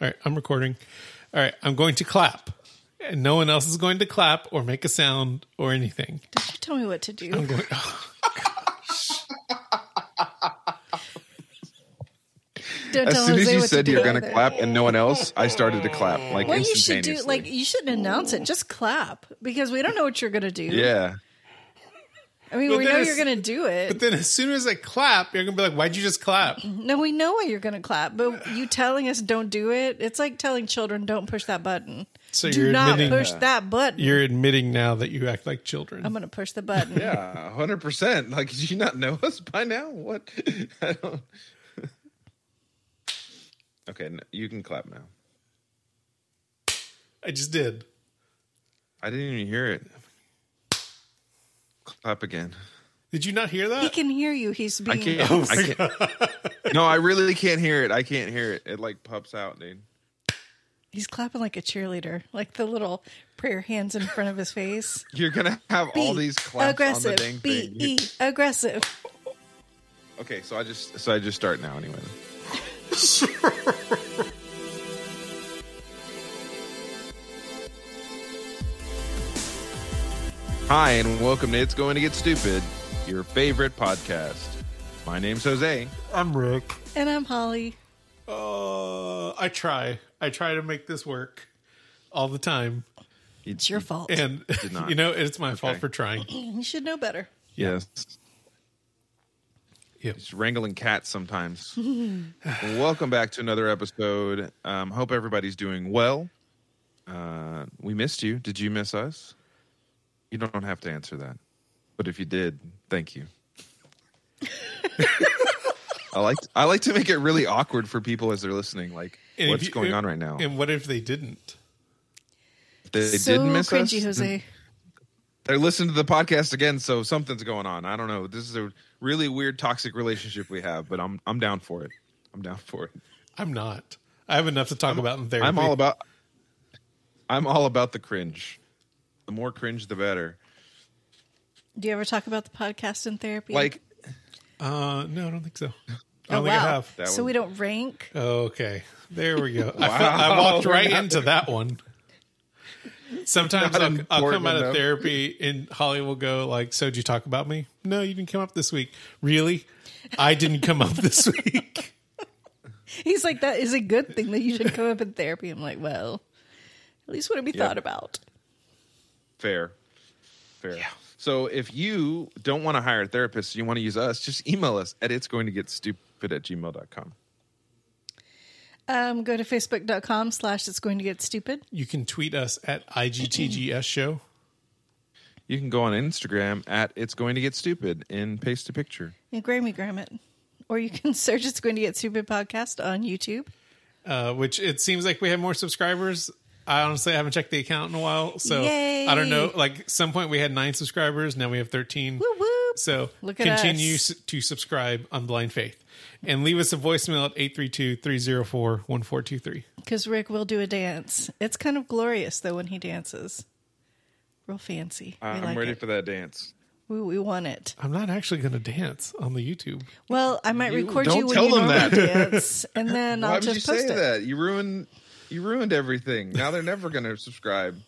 All right, I'm recording. All right, I'm going to clap. And no one else is going to clap or make a sound or anything. Did you tell me what to do? I'm going, oh, Don't As tell soon as Jose you what said to you're do going to either. clap and no one else, I started to clap like What you should instantaneously. do, like, you shouldn't announce it. Just clap because we don't know what you're going to do. yeah. I mean, But we know you're going to do it. but then as soon as I clap, you're going to be like, why'd you just clap? no, we know why you're going to clap. But you telling us don't do it, it's like telling children don't push that button. So do you're not admitting push that button. You're admitting now that you act like children. I'm going to push the button. Yeah, hundred percent. Like, did you not know us by now? What? I don't. okay, no, you can clap now. I just did. I didn't even hear it. Clap again. Did you not hear that? He can hear you. He's I being. can't. I can't. No, I really can't hear it. I can't hear it. It like pops out, dude. He's clapping like a cheerleader, like the little prayer hands in front of his face. You're gonna have all these claps aggressive. on the dang Be thing. e aggressive. Okay, so I just so I just start now anyway. Hi, and welcome to It's Going to Get Stupid, your favorite podcast. My name's Jose. I'm Rick. And I'm Holly. Uh, I try. I try to make this work all the time. It's your fault. And, Did not. you know, it's my fault for trying. You should know better. Yes. Yep. Just wrangling cats sometimes. Welcome back to another episode. Um, hope everybody's doing well. Uh, we missed you. Did you miss us? You don't have to answer that. But if you did, thank you. I like I like to make it really awkward for people as they're listening. Like, And what's you- going on right now? And what if they didn't? If they, they so didn't miss cringy, us. Jose. They're listening to the podcast again, so something's going on. I don't know. This is a really weird, toxic relationship we have, but I'm I'm down for it. I'm down for it. I'm not. I have enough to talk about in therapy. I'm all about. I'm all about the cringe. The more cringe, the better. Do you ever talk about the podcast in therapy? Like, Uh, no, I don't think so. I oh don't think I have. That So would- we don't rank. Okay, there we go. I, Wow. felt, I walked right into that one. Sometimes I'll, I'll important come out of therapy and Holly will go like, "So did you talk about me? No, you didn't come up this week. Really? I didn't come up this week. He's like, that is a good thing that you should come up in therapy. I'm like, well, at least want to be Yep. thought about. Fair, fair. So if you don't want to hire a therapist, you want to use us, just email us at it's going to get stupid at gmail.com. Um, go to facebook.com slash it's going to get stupid. You can tweet us at IGTGS show. You can go on Instagram at it's going to get stupid and paste a picture. And Grammy Gram it. Or you can search It's Going to Get Stupid podcast on YouTube. uh, which it seems like we have more subscribers. I honestly haven't checked the account in a while, so Yay. I don't know. Like some point we had nine subscribers, now we have thirteen. Whoop, whoop. So Look at continue us. to subscribe on Blind Faith and leave us a voicemail at 832-304-1423. Because Rick will do a dance. It's kind of glorious, though, when he dances. Real fancy. We I'm like ready it. for that dance. We, we want it. I'm not actually going to dance on the YouTube. Well, I might You- record don't you when tell you them normally that. dance, and then Why I'll would you just say post it. that? You ruined you ruined everything. Now they're never going to subscribe.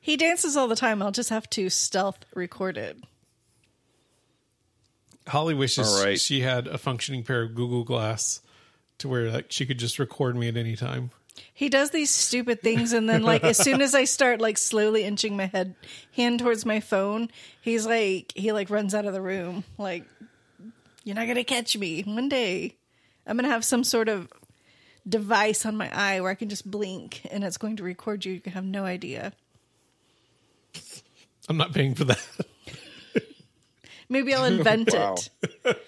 He dances all the time. I'll just have to stealth record it. Holly wishes All right. she had a functioning pair of Google Glass to where like she could just record me at any time. He does these stupid things, and then like as soon as I start like slowly inching my head hand towards my phone, he's like he like runs out of the room. Like you're not gonna catch me. One day, I'm gonna have some sort of device on my eye where I can just blink and it's going to record you. You can have no idea. I'm not paying for that. Maybe I'll invent Wow. it.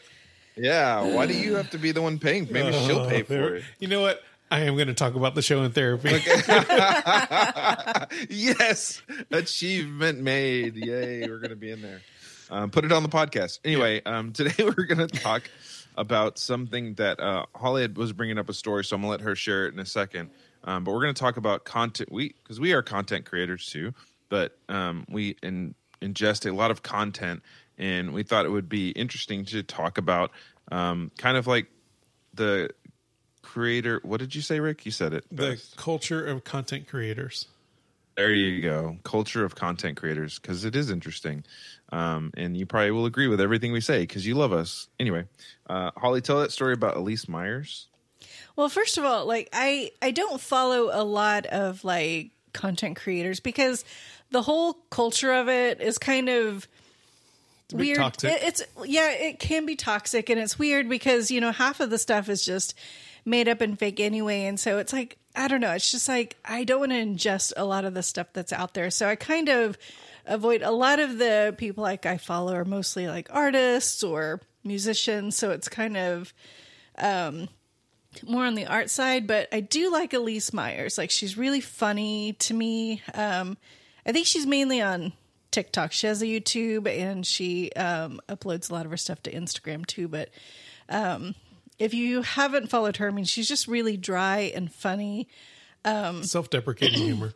Yeah, why do you have to be the one paying? Maybe she'll pay for it. You know what? I am going to talk about the show in therapy. yes, achievement made. Yay, we're going to be in there. Um, put it on the podcast. Anyway, um, today we're going to talk about something that uh, Holly was bringing up a story, so I'm to let her share it in a second. Um, but we're to talk about content. We because we are content creators too, but um, we in, ingest a lot of content, and we thought it would be interesting to talk about um, kind of like the creator. What did you say, Rick? You said it. The culture of content creators. There you go. Culture of content creators, because it is interesting. Um, and you probably will agree with everything we say because you love us. Anyway, uh, Holly, tell that story about Elyse Myers. Well, first of all, like I I don't follow a lot of like content creators because the whole culture of it is kind of It's weird. toxic. It- it's yeah, it can be toxic and it's weird because, you know, half of the stuff is just made up and fake anyway and so it's like I don't know, it's just like I don't want to ingest a lot of the stuff that's out there. So I kind of avoid a lot of the people like I follow are mostly like artists or musicians, so it's kind of more on the art side, but I do like Elyse Myers. Like she's really funny to me. Um, I think she's mainly on TikTok. She has a YouTube and she um, uploads a lot of her stuff to Instagram too. But um, if you haven't followed her, I mean, she's just really dry and funny. Self-deprecating humor.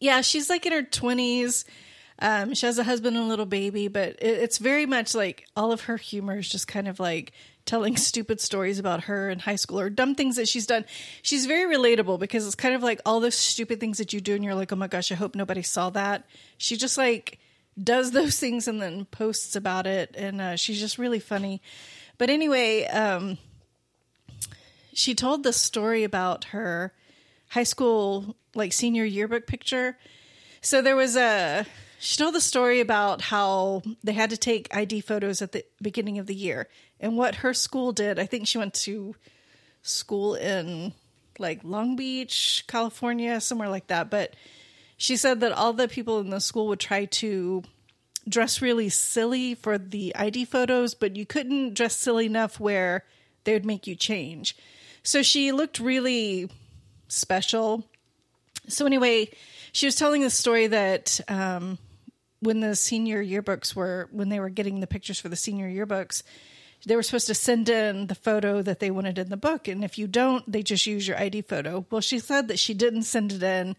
Yeah, she's like in her twenties. Um, she has a husband and a little baby, but it, it's very much like all of her humor is just kind of like telling stupid stories about her in high school or dumb things that she's done. She's very relatable because it's kind of like all those stupid things that you do, and you're like, oh my gosh, I hope nobody saw that. She just like does those things and then posts about it, and uh, she's just really funny. But anyway, um, she told this story about her high school like senior yearbook picture. So there was a she told the story about how they had to take ID photos at the beginning of the year and what her school did. I think she went to school in like Long Beach, California, somewhere like that, but she said that all the people in the school would try to dress really silly for the ID photos, but you couldn't dress silly enough where they would make you change. So she looked really special. So anyway, she was telling the story that um, when the senior yearbooks were when they were getting the pictures for the senior yearbooks, they were supposed to send in the photo that they wanted in the book, and if you don't, they just use your ID photo. Well, she said that she didn't send it in,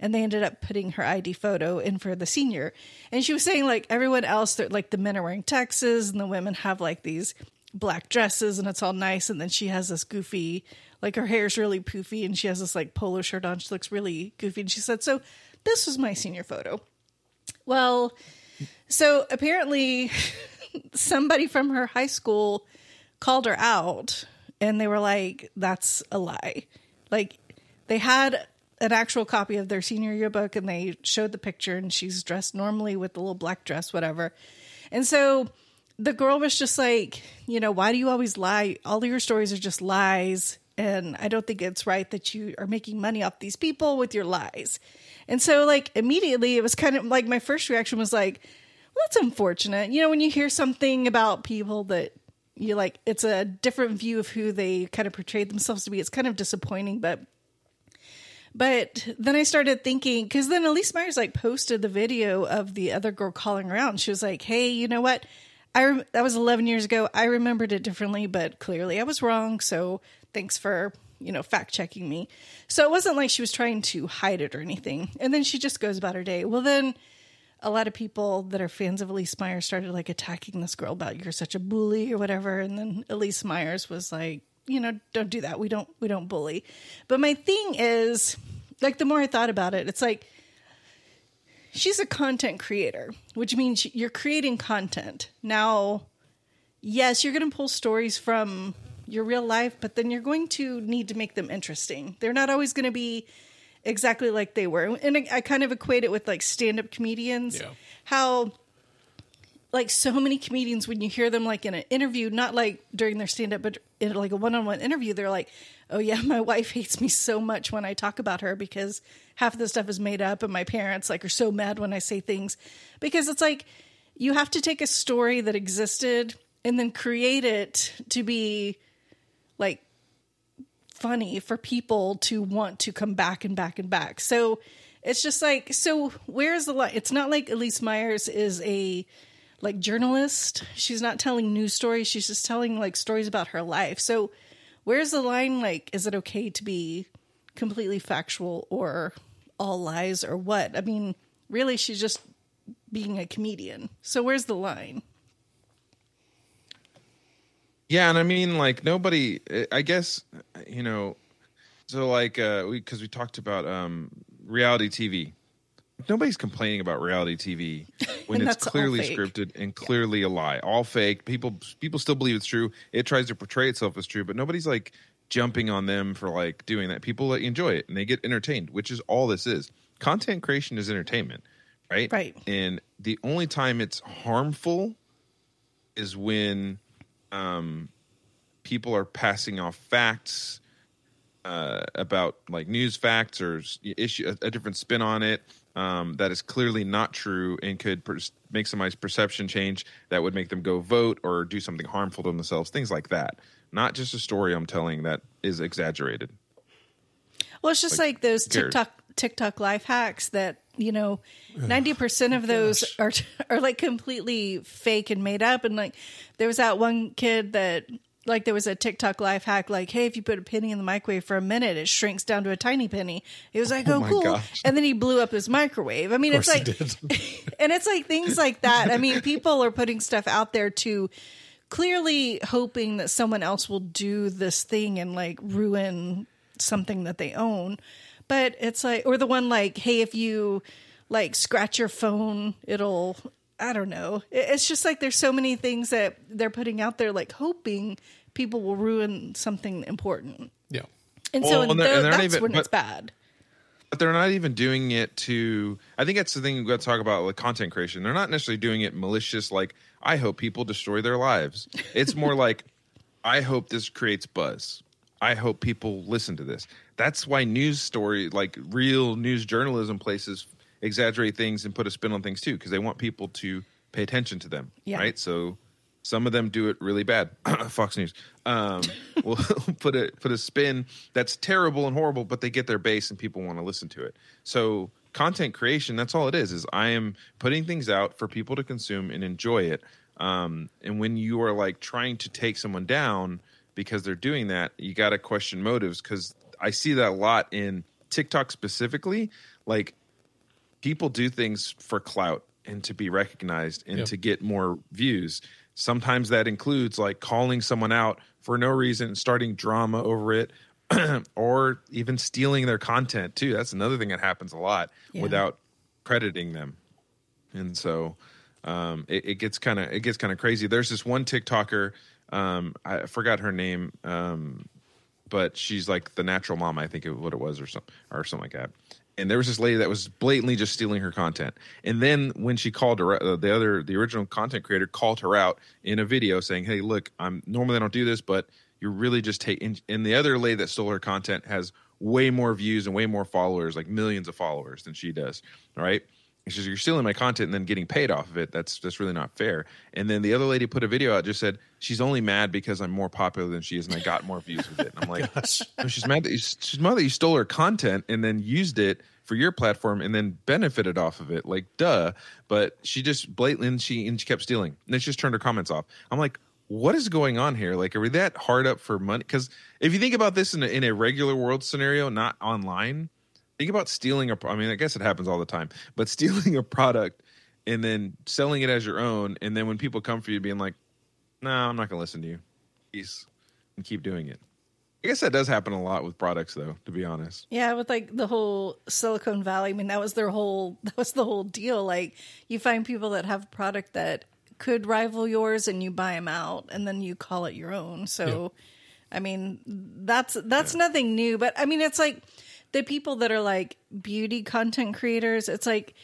and they ended up putting her ID photo in for the senior. And she was saying like everyone else, like the men are wearing tuxes and the women have like these black dresses, and it's all nice, and then she has this goofy like her hair's really poofy and she has this like polo shirt on. She looks really goofy. And she said, So this was my senior photo. Well, so apparently somebody from her high school called her out and they were like, That's a lie. Like they had an actual copy of their senior yearbook and they showed the picture and she's dressed normally with the little black dress, whatever. And so the girl was just like, you know, why do you always lie? All of your stories are just lies. And I don't think it's right that you are making money off these people with your lies. And so, like, immediately it was kind of like my first reaction was like, well, that's unfortunate. You know, when you hear something about people that you like, it's a different view of who they kind of portrayed themselves to be, it's kind of disappointing. But but then I started thinking because then Elyse Myers like posted the video of the other girl calling around. She was like, "Hey, you know what? I that was 11 years ago. I remembered it differently, but clearly I was wrong. So thanks for you know fact checking me." So it wasn't like she was trying to hide it or anything. And then she just goes about her day. Well, then a lot of people that are fans of Elyse Myers started like attacking this girl about you're such a bully or whatever. And then Elyse Myers was like, you know, don't do that. We don't we don't bully. But my thing is, like, the more I thought about it, it's like she's a content creator, which means you're creating content. Now, yes, you're going to pull stories from your real life, but then you're going to need to make them interesting. They're not always going to be exactly like they were. And I, I kind of equate it with like stand up comedians. Yeah. How like so many comedians when you hear them like in an interview not like during their stand up but in like a one-on-one interview they're like oh yeah my wife hates me so much when i talk about her because half of the stuff is made up and my parents like are so mad when i say things because it's like you have to take a story that existed and then create it to be like funny for people to want to come back and back and back. So it's just like, so where's the line? It's not like Elyse Myers is a like journalist. She's not telling news stories. She's just telling like stories about her life. So where's the line? Like, is it okay to be completely factual or all lies or what? I mean, really, she's just being a comedian. So where's the line? Yeah, and I mean, like nobody. I guess you know, so like uh, we because we talked about um, reality TV. Nobody's complaining about reality TV when it's clearly scripted and clearly a lie, all fake. People people still believe it's true. It tries to portray itself as true, but nobody's like jumping on them for like doing that. People like, enjoy it and they get entertained, which is all this is. Content creation is entertainment, right? Right. And the only time it's harmful is when um, people are passing off facts uh, about like news facts or issue a, a different spin on it um, that is clearly not true and could per- make somebody's perception change that would make them go vote or do something harmful to themselves things like that not just a story i'm telling that is exaggerated Well, it's just like, those cares? TikTok TikTok life hacks that you know, ninety percent of those are are like completely fake and made up. And like, there was that one kid that like there was a TikTok life hack like, hey, if you put a penny in the microwave for a minute, it shrinks down to a tiny penny. It was like, Oh oh, cool, gosh. and then he blew up his microwave. I mean, it's like and it's like things like that. I mean, people are putting stuff out there to clearly hoping that someone else will do this thing and like ruin something that they own. But it's like, or the one like, hey, if you like scratch your phone, it'll, I don't know. It's just like there's so many things that they're putting out there, like hoping people will ruin something important. yeah. And Well, so and they're- they're that's even- when but- it's bad. but they're not even doing it to i think that's the thing we've got to talk about like content creation they're not necessarily doing it malicious like i hope people destroy their lives it's more like i hope this creates buzz i hope people listen to this that's why news story like real news journalism places exaggerate things and put a spin on things too because they want people to pay attention to them Yeah. right so some of them do it really bad. Fox News um, will put a put a spin that's terrible and horrible, but they get their base and people want to listen to it. So content creation, that's all it is. Is I am putting things out for people to consume and enjoy it. Um, and when you are like trying to take someone down because they're doing that, you got to question motives. Because I see that a lot in TikTok specifically. Like people do things for clout and to be recognized and Yep. to get more views. Sometimes that includes like calling someone out for no reason, starting drama over it, or even stealing their content too. That's another thing that happens a lot Yeah. without crediting them. And so um, it, it gets kind of it gets kind of crazy. There's this one TikToker, um, I forgot her name, um, but she's like the natural mom, I think it, what it was, or something, or something like that. And there was this lady that was blatantly just stealing her content. And then when she called her, uh, the other, the original content creator called her out in a video saying, "Hey, look, I'm normally I don't do this, but you're really just taking." And the other lady that stole her content has way more views and way more followers, like millions of followers, than she does. All right. She says, You're stealing my content and then getting paid off of it. That's that's really not fair. And then the other lady put a video out just said, She's only mad because I'm more popular than she is and I got more views with it. And I'm like, no, she's mad that you she's mad that you stole her content and then used it for your platform and then benefited off of it. Like, duh. But she just blatantly and she and she kept stealing. And then she just turned her comments off. I'm like, what is going on here? Like, are we that hard up for money? Because if you think about this in a, in a regular world scenario, not online, think about stealing a. I mean, I guess it happens all the time, but stealing a product and then selling it as your own, and then when people come for you, being like, "No, I'm not going to listen to you," peace, and keep doing it. I guess that does happen a lot with products, though. To be honest, Yeah, with like the whole Silicon Valley. I mean, that was their whole that was the whole deal. Like you find people that have a product that could rival yours, and you buy them out, and then you call it your own. So, I mean, that's that's nothing new. But I mean, it's like the people that are like beauty content creators. It's like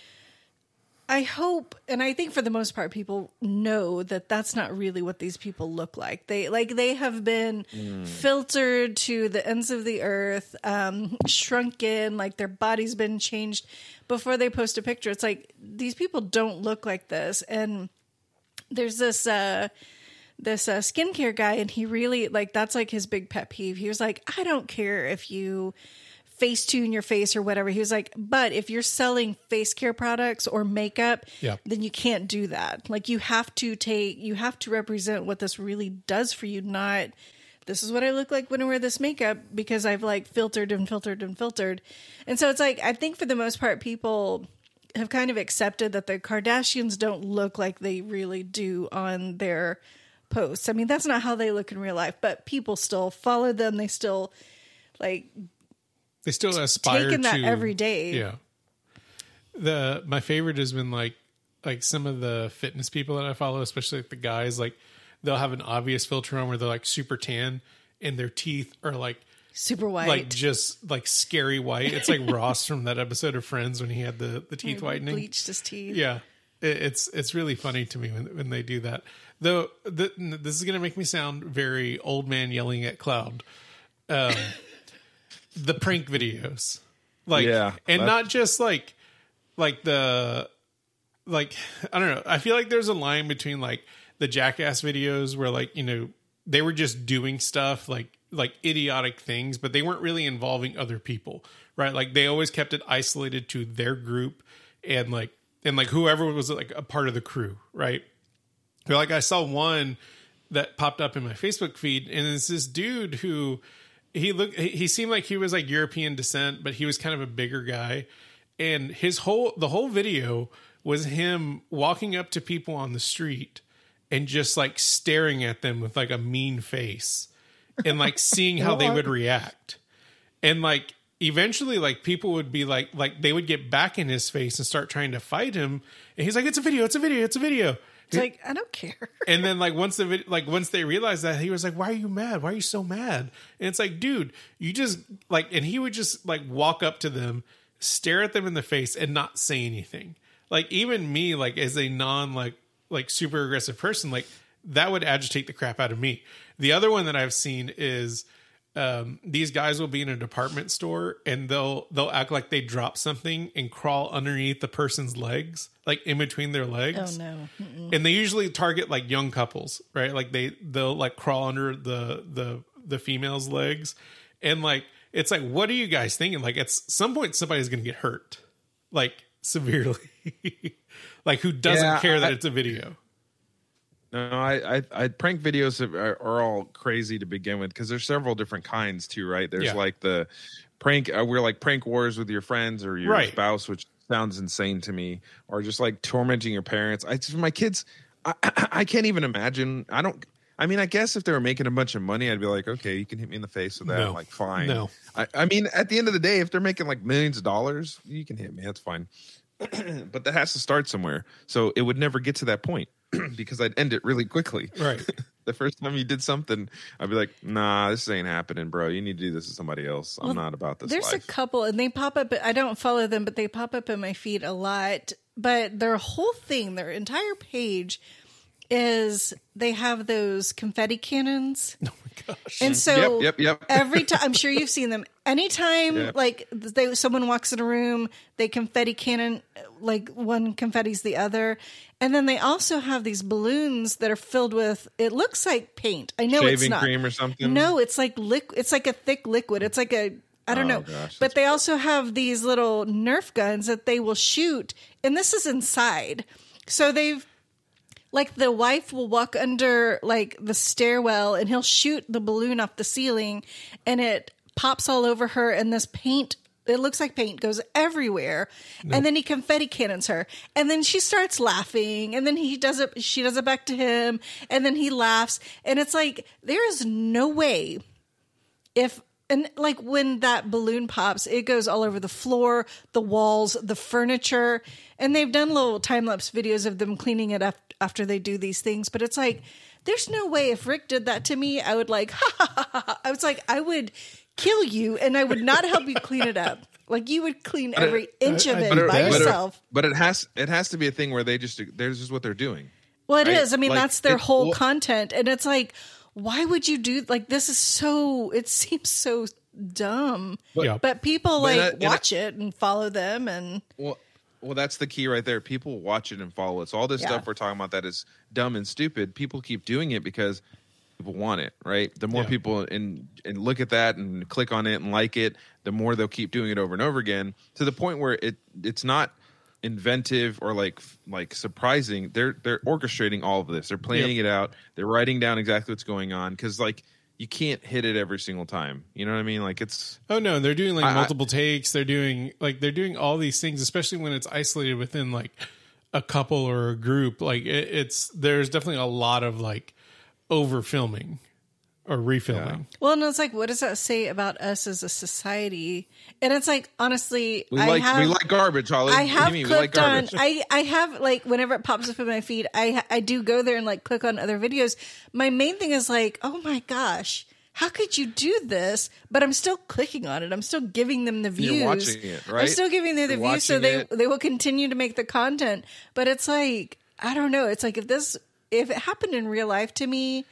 I hope, and I think for the most part, people know that that's not really what these people look like. They like they have been filtered to the ends of the earth, um, shrunken, like their body's been changed before they post a picture. It's like these people don't look like this, and there's this uh this uh, skincare guy and he really like that's like his big pet peeve he was like i don't care if you face tune your face or whatever he was like but if you're selling face care products or makeup Yeah. then you can't do that like you have to take you have to represent what this really does for you not this is what i look like when i wear this makeup because i've like filtered and filtered and filtered and so it's like i think for the most part people have kind of accepted that the Kardashians don't look like they really do on their posts. I mean, that's not how they look in real life, but people still follow them. They still like They still aspire taking that to every day. Yeah. The my favorite has been like like some of the fitness people that I follow, especially like the guys, like they'll have an obvious filter on where they're like super tan and their teeth are like super white. like just like scary white. It's like Ross from that episode of Friends when he had the the teeth whitening. bleached his teeth. Yeah, it, it's it's really funny to me when when they do that. Though the, this is going to make me sound very old man yelling at cloud. Um, the prank videos, like, Yeah, and not just like like the like I don't know. I feel like there's a line between like the jackass videos where like you know they were just doing stuff like like idiotic things, but they weren't really involving other people, right? Like they always kept it isolated to their group and like and like whoever was like a part of the crew, right? But like I saw one that popped up in my Facebook feed, and it's this dude who he looked he he seemed like he was like European descent, but he was kind of a bigger guy. And his whole the whole video was him walking up to people on the street and just like staring at them with like a mean face and like seeing how they would react. And like eventually like people would be like like they would get back in his face and start trying to fight him and he's like it's a video, it's a video, it's a video. It's like I don't care. And then like once the vid- like once they realized that he was like, "Why are you mad? Why are you so mad?" And it's like, dude, you just like, and he would just like walk up to them, stare at them in the face, and not say anything. Like even me, like as a non like like super aggressive person, like that would agitate the crap out of me. The other one that I've seen is um, these guys will be in a department store and they'll they'll act like they drop something and crawl underneath the person's legs, like in between their legs. Oh no. and they usually target like young couples right? Like they they'll like crawl under the the the female's legs. And like it's like what are you guys thinking? Like at some point somebody's gonna get hurt like severely. Like who doesn't Yeah, care that I- it's a video No, I, I, I prank videos are, are all crazy to begin with because there's several different kinds too, right? There's Yeah. like the prank, uh, we're like prank wars with your friends or your Right. spouse, which sounds insane to me, or just like tormenting your parents. I just, my kids, I, I can't even imagine. I don't. I mean, I guess if they were making a bunch of money, I'd be like, okay, you can hit me in the face with that. No. Like, fine. No. I, I mean, at the end of the day, if they're making like millions of dollars, you can hit me. That's fine. but that has to start somewhere. So it would never get to that point because I'd end it really quickly. right the first time you did something, I'd be like, nah, this ain't happening, bro. You need to do this to somebody else. I'm not about this There's life. a couple, and they pop up. I don't follow them, but they pop up in my feed a lot. But their whole thing, their entire page, is they have those confetti cannons. oh my gosh And so Yep, yep, yep. every time I'm sure you've seen them. Anytime Yeah. like they someone walks in a room, they confetti cannon like one confetti's the other. And then they also have these balloons that are filled with it looks like paint. I know it's Shaving not. cream or something? No, it's like liquid it's like a thick liquid. It's like a I don't Oh, know. gosh, but that's they also have these little Nerf guns that they will shoot and this is inside. So they've like the wife will walk under like the stairwell and he'll shoot the balloon off the ceiling and it pops all over her and this paint it looks like paint goes everywhere. And then he confetti cannons her. And then she starts laughing and then he does it she does it back to him and then he laughs. And it's like there is no way if and like when that balloon pops, it goes all over the floor, the walls, the furniture, and they've done little time lapse videos of them cleaning it up after they do these things. But it's like, there's no way if Rick did that to me, I would like, ha ha ha. ha. I was like, I would kill you, and I would not help you clean it up. Like you would clean every inch of I- it by that. but, it, yourself. but it has it has to be a thing where they just there's just what they're doing. Well, it Right? is. I mean, Like, that's their whole well- content, and it's like, why would you do like this? Is so it seems so dumb, Yeah. but people But, like and I- watch it and follow them, and Well, well, that's the key right there. People watch it and follow it. So all this Yeah. stuff we're talking about that is dumb and stupid. People keep doing it because people want it, right? The more Yeah. people and and look at that and click on it and like it, the more they'll keep doing it over and over again to the point where it it's not inventive or like like surprising. They're they're orchestrating all of this. They're planning it out. They're writing down exactly what's going on because like you can't hit it every single time. You know what I mean? Like it's Oh no, they're doing like I- I- multiple takes. They're doing like they're doing all these things, especially when it's isolated within like a couple or a group. Like it, it's there's definitely a lot of like over filming. Or refilming. Well, and it's like, what does that say about us as a society? And it's like, honestly, We I like have, we like garbage, Holly. I have Gimme, we like clicked on. I I have like whenever it pops up in my feed, I I do go there and like click on other videos. My main thing is like, oh my gosh, how could you do this? But I'm still clicking on it. I'm still giving them the views. You're watching it, I'm still giving them the You're views, so they it. they will continue to make the content. But it's like I don't know. It's like if this if it happened in real life to me,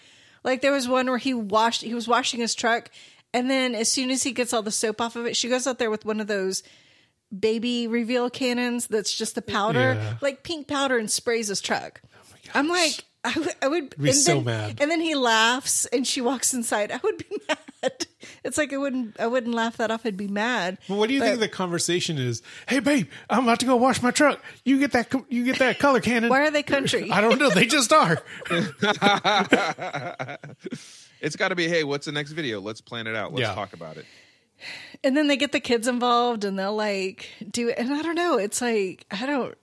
like there was one where he washed he was washing his truck, and then as soon as he gets all the soap off of it, she goes out there with one of those baby reveal cannons that's just the powder, Yeah. like pink powder, and sprays his truck. Oh I'm like, I would, be and so then, mad. And then he laughs, and she walks inside. I would be mad. It's like I wouldn't, I wouldn't laugh that off. I'd be mad. But what do you think the conversation is? Hey, babe, I'm about to go wash my truck. You get that. You get that color cannon. Why are they country? I don't know. They just are. It's got to be. Hey, what's the next video? Let's plan it out. Let's Yeah. talk about it. and then they get the kids involved, and they'll like do it. And I don't know. It's like I don't.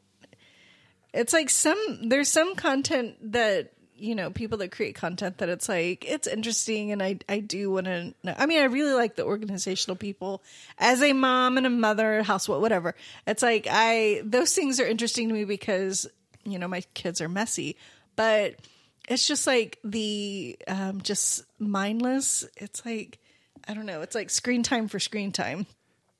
It's like some there's some content that you know people that create content that it's like it's interesting and I I do want to know. I mean I really like the organizational people as a mom and a mother housewife whatever. It's like I those things are interesting to me because you know my kids are messy, but it's just like the um just mindless. It's like I don't know. It's like screen time for screen time.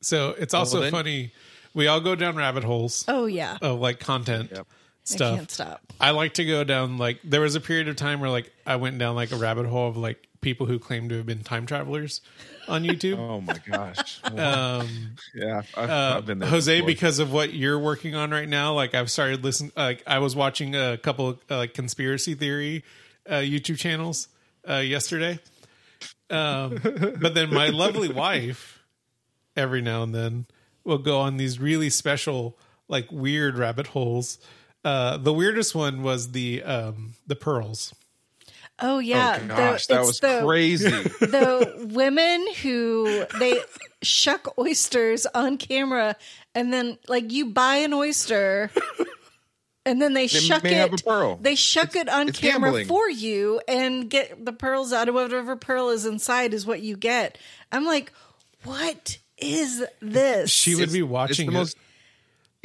So it's also then- funny. We all go down rabbit holes Oh yeah, of like content Yep. I can't stop. I like to go down like there was a period of time where like I went down like a rabbit hole of like people who claim to have been time travelers on YouTube. Oh my gosh. Um, yeah, I've, uh, I've been there. Jose, before. because of what you're working on right now, like I've started listening. Like I was watching a couple of uh, like conspiracy theory uh, YouTube channels uh, yesterday, um, but then my lovely wife, every now and then, will go on these really special, like weird rabbit holes. Uh, the weirdest one was the um, the pearls. Oh yeah, oh gosh, the, that was the, crazy. the women who they shuck oysters on camera and then like you buy an oyster and then they, shuck may it have a pearl. they shuck it on camera gambling. for you and get the pearls out of whatever pearl is inside is what you get i'm like what is this She would be It's watching the it. most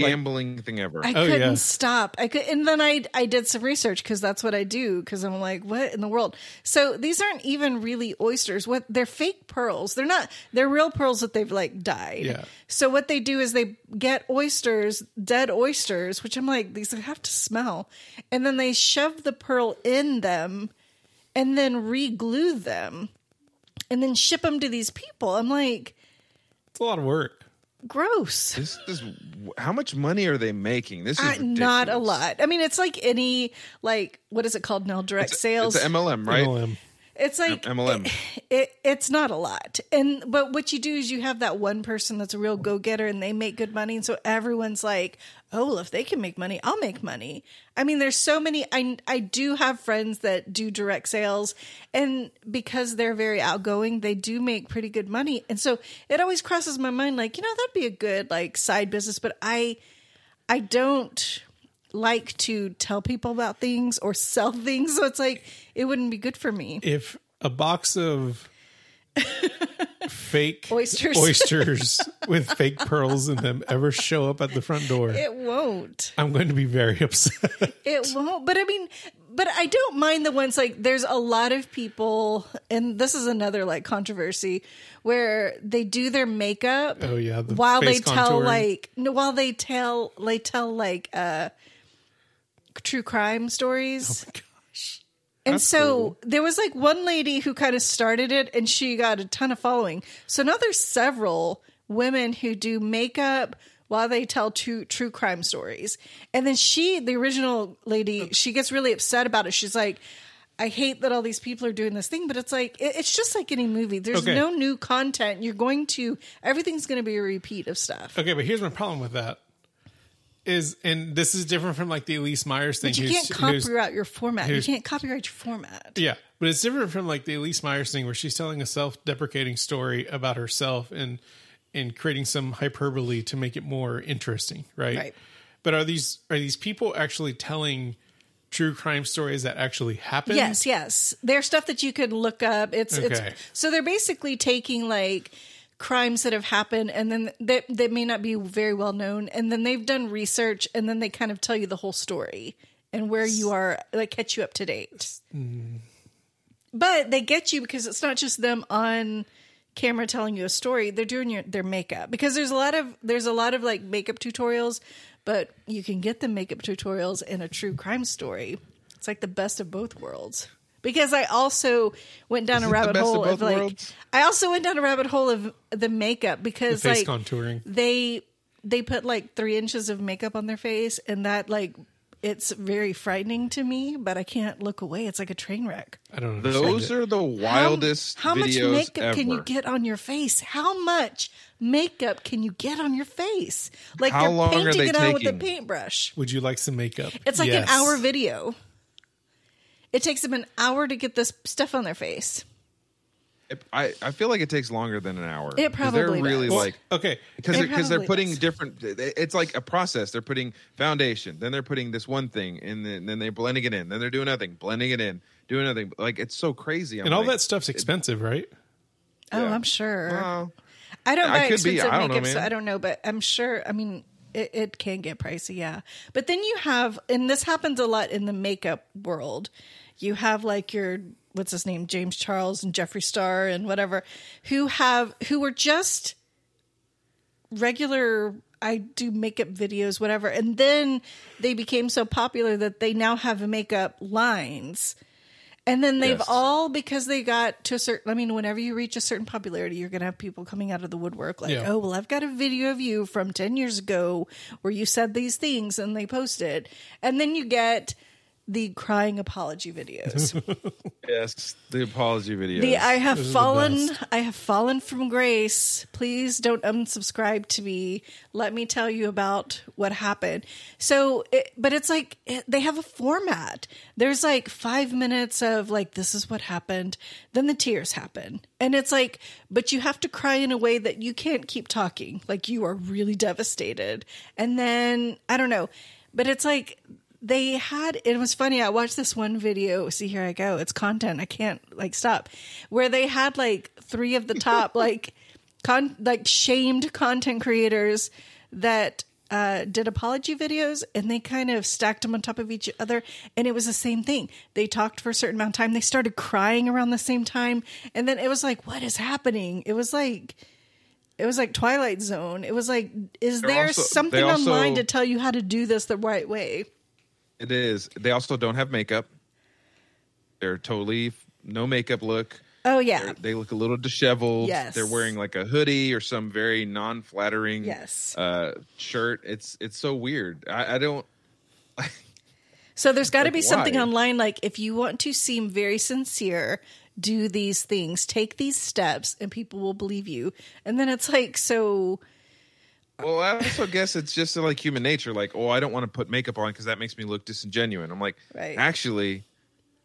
gambling thing ever. I Oh, couldn't yeah. stop. I could, and then I I did some research because that's what I do. Because I'm like, what in the world? So these aren't even really oysters. What they're fake pearls. They're not. They're real pearls that they've like dyed. Yeah. So what they do is they get oysters, dead oysters, which I'm like, these have to smell, and then they shove the pearl in them, and then re-glue them, and then ship them to these people. I'm like, It's a lot of work. Gross. This is how much money are they making? This is Uh, not a lot. I mean, it's like any like what is it called now? Direct sales. It's MLM, right? MLM. It's like MLM. It, it's not a lot, and but what you do is you have that one person that's a real go getter, and they make good money, and so everyone's like, "Oh, well, if they can make money, I'll make money." I mean, there's so many. I I do have friends that do direct sales, and because they're very outgoing, they do make pretty good money, and so it always crosses my mind, like you know, that'd be a good like side business, but I I don't like to tell people about things or sell things, so it's like it wouldn't be good for me. if a box of fake Oysters. oysters with fake pearls in them ever show up at the front door, It won't. I'm going to be very upset. It won't. But I mean, but I don't mind the ones like there's a lot of people, and this is another like controversy where they do their makeup. Oh, yeah, the while they face tell like no, while they tell they tell like uh true crime stories. And That's so cool. there was like one lady who kind of started it and she got a ton of following. So now there's several women who do makeup while they tell true true crime stories. And then she, the original lady, oh. she gets really upset about it. She's like, I hate that all these people are doing this thing, but it's like it- it's just like any movie. There's Okay. no new content. You're going to everything's going to be a repeat of stuff. okay, but here's my problem with that. Is and this is different from like the Elyse Myers thing. But you who's- can't copyright your format. You can't copyright your format. Yeah, but it's different from like the Elyse Myers thing where she's telling a self-deprecating story about herself and and creating some hyperbole to make it more interesting, right? Right. But are these are these people actually telling true crime stories that actually happen. Yes, yes. They're stuff that you could look up. It's Okay. it's so they're basically taking like crimes that have happened and then that that may not be very well known and then they've done research and then they kind of tell you the whole story and where you are like catch you up to date. Mm-hmm. But they get you because it's not just them on camera telling you a story. They're doing your their makeup because there's a lot of there's a lot of like makeup tutorials but you can get the makeup tutorials in a true crime story. It's like the best of both worlds because i also went down Is a rabbit best of hole of, like worlds? i also went down a rabbit hole of the makeup because The face like contouring. they they put like three inches of makeup on their face and that like it's very frightening to me but i can't look away it's like a train wreck I don't understand Those it. are the wildest how, how much makeup ever. can you get on your face? How much makeup can you get on your face? Like How they're long are painting they it on with a paintbrush. Would you like some makeup? It's like Yes. an hour video. It takes them an hour to get this stuff on their face. I, I feel like it takes longer than an hour. It 'Cause they're really does. like Okay. because It they're, because they're probably putting does. different. It's like a process. They're putting foundation, then they're putting this one thing, and then, then they're blending it in. Then they're doing nothing, blending it in, doing nothing. Like it's so crazy. I'm And all like, that stuff's expensive, right? Oh, Yeah. I'm sure. well, I don't I buy could be. expensive I don't know, makeup, so man. I don't know, but I'm sure. I mean, it, it can get pricey, yeah. But then you have, and this happens a lot in the makeup world. You have like your what's his name, James Charles and Jeffree Star and whatever, who have who were just regular. I do makeup videos, whatever, and then they became so popular that they now have makeup lines. And then they've Yes. all because they got to a certain. I mean, whenever you reach a certain popularity, you're going to have people coming out of the woodwork like, Yeah. "Oh, well, I've got a video of you from ten years ago where you said these things," and they post it. And then you get the crying apology videos. yes, the apology video. the I have Those fallen. I have fallen from grace. Please don't unsubscribe to me. Let me tell you about what happened. So, it, but it's like it, they have a format. There's like five minutes of like this is what happened. Then the tears happen, and it's like, but you have to cry in a way that you can't keep talking. Like you are really devastated, and then I don't know, but it's like they had it was funny i watched this one video see here i go it's content i can't like stop where they had like three of the top like con like shamed content creators that uh, did apology videos and they kind of stacked them on top of each other and it was the same thing. They talked for a certain amount of time they started crying around the same time and then it was like what is happening? It was like it was like twilight zone. It was like is They're there also- something they also- online to tell you how to do this the right way It is. They also don't have makeup. They're totally no makeup look. Oh yeah. They're- they look a little disheveled. Yes. They're wearing like a hoodie or some very non-flattering Yes. uh, shirt. It's it's so weird. I, I don't. So there's got to Like, be something why? online like if you want to seem very sincere, do these things, take these steps and people will believe you. And then it's like so Well, I also guess it's just like human nature. Like, oh, I don't want to put makeup on because that makes me look disingenuous. I'm like, Right. actually,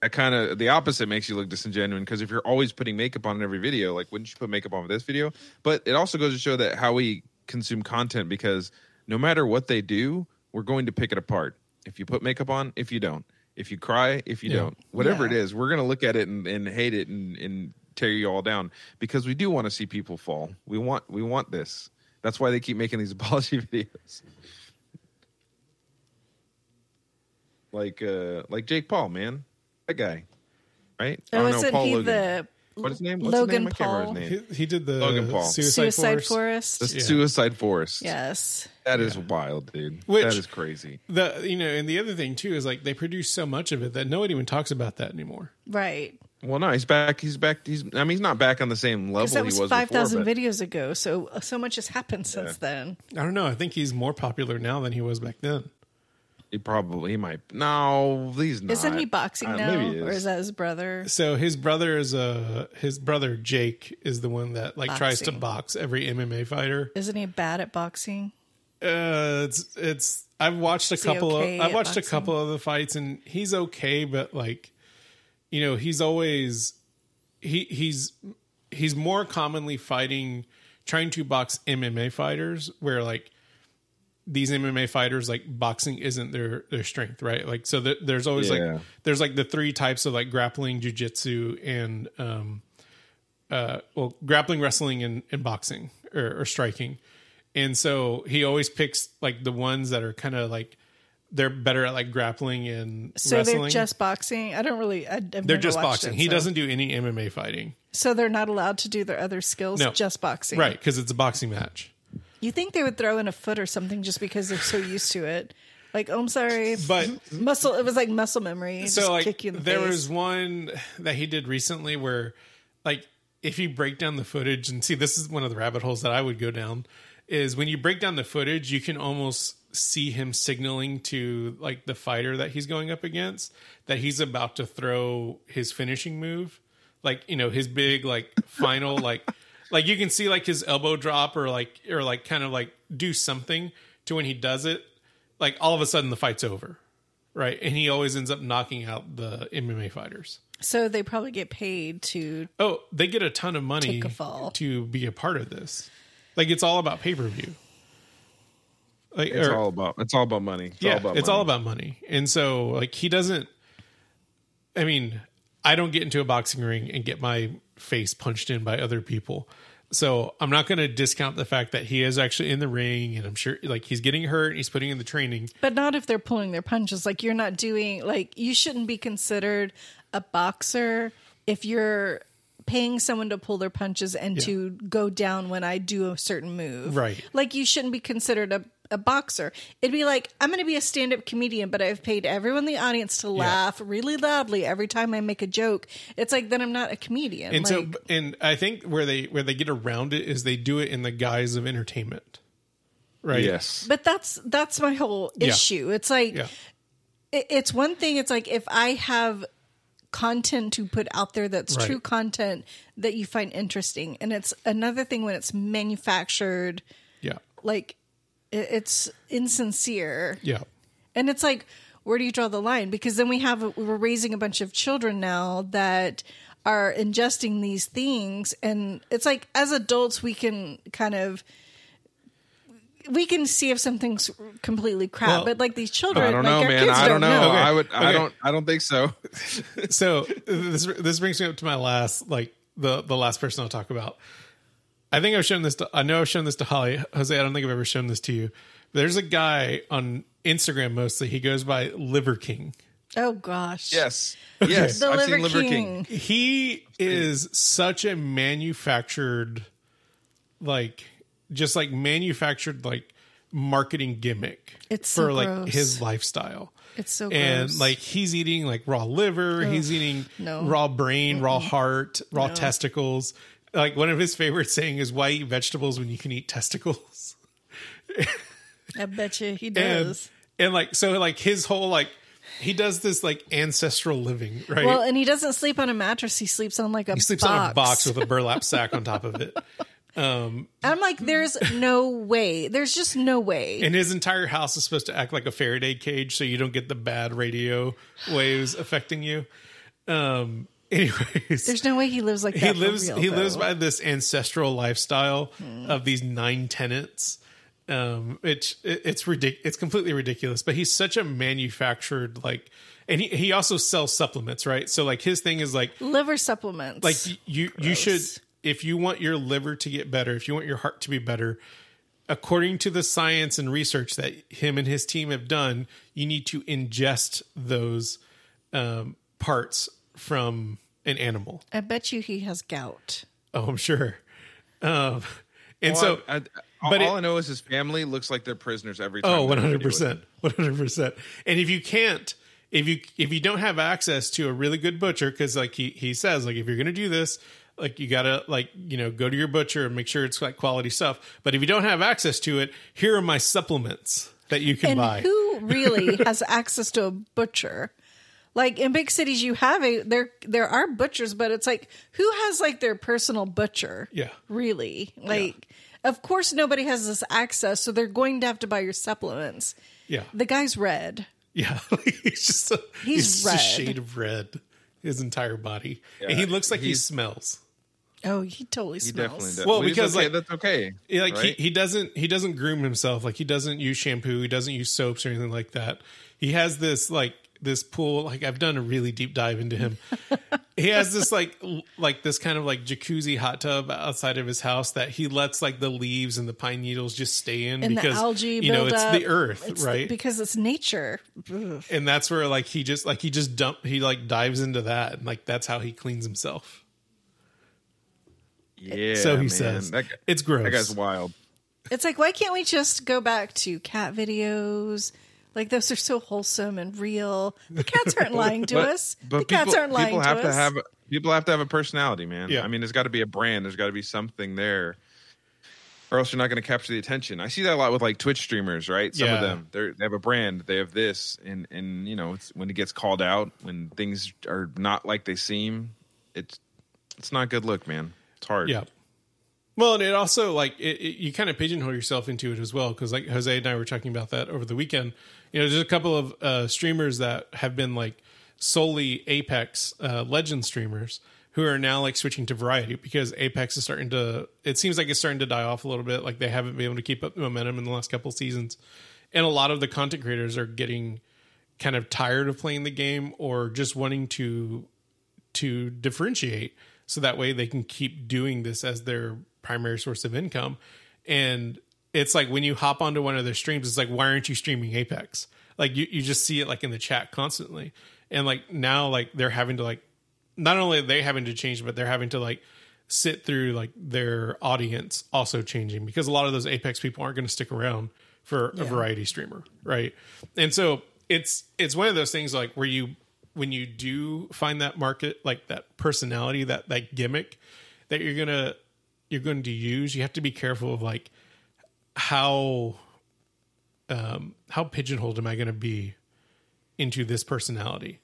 that kind of the opposite makes you look disingenuous because if you're always putting makeup on in every video, like, wouldn't you put makeup on for this video? But it also goes to show that how we consume content because no matter what they do, we're going to pick it apart. If you put makeup on, if you don't, if you cry, if you Yeah. don't, whatever Yeah. it is, we're going to look at it and, and hate it and, and tear you all down because we do want to see people fall. We want we want this. That's why they keep making these apology videos. Like uh like Jake Paul, man. That guy. Right? oh, isn't he the What's his name? What's Logan his name? Paul? his name. He, he did the Logan Paul. Suicide, Suicide Force. Forest? The Yeah. Suicide Forest. Yes. That is wild, dude. Which- that is crazy. The you know, and the other thing too is like they produce so much of it that nobody even talks about that anymore. Right. Well, no, he's back. He's back. He's. I mean, he's not back on the same level Because that he was was five thousand but videos ago. So so much has happened since then. I don't know. I think he's more popular now than he was back then. He probably he might. No, he's not. Isn't he boxing Uh, now? maybe he Or is. is that his brother? So his brother is a his brother Jake is the one that like tries to box every MMA fighter. Isn't he bad at boxing? Uh, it's it's. I've watched a he couple okay of I've at watched a couple of the fights and he's okay, but like, you know, he's always he he's he's more commonly fighting trying to box MMA fighters where like these MMA fighters like boxing isn't their their strength, right? Like so there's always Yeah. like there's like the three types of like grappling, jujitsu, and um uh well grappling, wrestling, and, and boxing or, or striking. And so he always picks like the ones that are kind of like they're better at like grappling and So wrestling. they're just boxing. I don't really. I, they're just boxing. it, he so- doesn't do any MMA fighting, So they're not allowed to do their other skills. No. Just boxing. right? Because it's a boxing match. You think they would throw in a foot or something just because they're so used to it? Like, oh, I'm sorry, But muscle. It was like muscle memory. Just so like kick you in the there face. was one that he did recently where like if you break down the footage and see this is one of the rabbit holes that I would go down is when you break down the footage you can almost see him signaling to like the fighter that he's going up against that he's about to throw his finishing move. Like you know his big like final like like you can see like his elbow drop or like or like kind of like do something to when he does it like all of a sudden the fight's over right? And he always ends up knocking out the mma fighters. So they probably get paid to. oh they get a ton of money to be a part of this. Like it's all about pay-per-view like It's or- all about it's all about money. It's yeah, all about it's money. all about money. And so like he doesn't I mean, I don't get into a boxing ring and get my face punched in by other people. So I'm not going to discount the fact that he is actually in the ring and I'm sure like he's getting hurt, he's putting in the training. But not if they're pulling their punches. Like you're not doing. Like you shouldn't be considered a boxer if you're paying someone to pull their punches and to go down when I do a certain move. Right. Like you shouldn't be considered a, a boxer. It'd be like I'm going to be a stand up comedian, but I've paid everyone in the audience to laugh really loudly every time I make a joke. It's like then I'm not a comedian. And so and I think where they where they get around it is they do it in the guise of entertainment. Right? Yes. but that's that's my whole Yeah. issue. It's like Yeah. it, it's one thing it's like if i have content to put out there that's Right. true content that you find interesting and it's another thing when it's manufactured Yeah. like it, it's insincere Yeah. and it's like where do you draw the line because then we have we're raising a bunch of children now that are ingesting these things and it's like as adults we can kind of we can see if something's completely crap Well, but like these children I don't like know, our man. kids I don't know. Okay. I would. I Okay. don't. I don't think so. so this this brings me up to my last like the the last person I'll talk about. I think I've shown this to I know I've shown this to Holly. Jose, I don't think I've ever shown this to you. There's a guy on Instagram mostly. He goes by Liver King. Oh gosh. Yes. Yes. The I've Liver seen Liver King. King. He is such a manufactured like just like manufactured like marketing gimmick It's for so like gross. his lifestyle. It's so and gross. like he's eating like raw liver, he's eating no. raw brain, raw heart, raw testicles. Like one of his favorite saying is why eat vegetables when you can eat testicles? I bet you he does. and like so like his whole like he does this like ancestral living, right? well, and he doesn't sleep on a mattress. He sleeps on like a he sleeps box. on a box with a burlap sack on top of it. um I'm like, there's no way. There's just no way. And his entire house is supposed to act like a Faraday cage so you don't get the bad radio waves affecting you. Um anyways. there's no way he lives like that. he lives real, he lives by this ancestral lifestyle of these nine tenants um it's it, it's ridic- it's completely ridiculous but he's such a manufactured like and he, he also sells supplements right so like his thing is like liver supplements. like you you should if you want your liver to get better if you want your heart to be better according to the science and research that him and his team have done you need to ingest those um, parts from an animal I bet you he has gout. Oh, I'm sure. Um, and Well, so, I, I, but all it- I know is his family looks like they're prisoners every time. oh, they're one in a hundred video with percent, one hundred percent. And if you can't, if you if you don't have access to a really good butcher, because like he he says, like if you're gonna do this, like you gotta like you know go to your butcher and make sure it's like quality stuff. But if you don't have access to it, here are my supplements that you can And buy. who really has access to a butcher? Like in big cities, you have a there. There are butchers, but it's like who has like their personal butcher? Yeah. really. Like, of course, nobody has this access, so they're going to have to buy your supplements. yeah, The guy's red. yeah. he's just a, He's he's, just a red. shade of red. His entire body, and he looks like he he's- smells. Oh, he totally He smells. definitely does. Well, he's because, okay, like- that's okay. Like right? he, he doesn't he doesn't groom himself like he doesn't use shampoo he doesn't use soaps or anything like that he has this like this pool like i've done a really deep dive into him he has this like like this kind of like jacuzzi hot tub outside of his house that he lets like the leaves and the pine needles just stay in and because the algae you know it's up. the earth It's the- right because it's nature. Ugh. and that's where like he just like he just dump he like dives into that and like that's how he cleans himself yeah. so he man. says that, guy, it's gross that guy's wild. It's like, why can't we just go back to cat videos? Like those are so wholesome and real. The cats aren't lying to us. the cats aren't lying people to have us. to have people have to have a personality, man. Yeah. I mean, there's got to be a brand. There's got to be something there, or else you're not going to capture the attention. I see that a lot with like Twitch streamers, right? Some Yeah. of them they they have a brand. They have this, and and you know, it's, when it gets called out, when things are not like they seem, it's it's not a good look, man. It's hard. Yeah. Well, and it also like it, it, you kind of pigeonhole yourself into it as well because like Jose and I were talking about that over the weekend. You know, there's a couple of uh, streamers that have been like solely Apex uh, Legend streamers who are now like switching to Variety because Apex is starting to. It seems like it's starting to die off a little bit. Like they haven't been able to keep up the momentum in the last couple seasons, and a lot of the content creators are getting kind of tired of playing the game or just wanting to to differentiate so that way they can keep doing this as their primary source of income and it's like when you hop onto one of their streams it's like why aren't you streaming apex? Like you, you just see it like in the chat constantly. And like now like they're having to like not only are they having to change but they're having to like sit through like their audience also changing because a lot of those apex people aren't going to stick around for a variety streamer right? And so it's it's one of those things like where you when you do find that market like that personality that that gimmick that you're gonna you're going to use you have to be careful of like how um how pigeonholed am i going to be into this personality?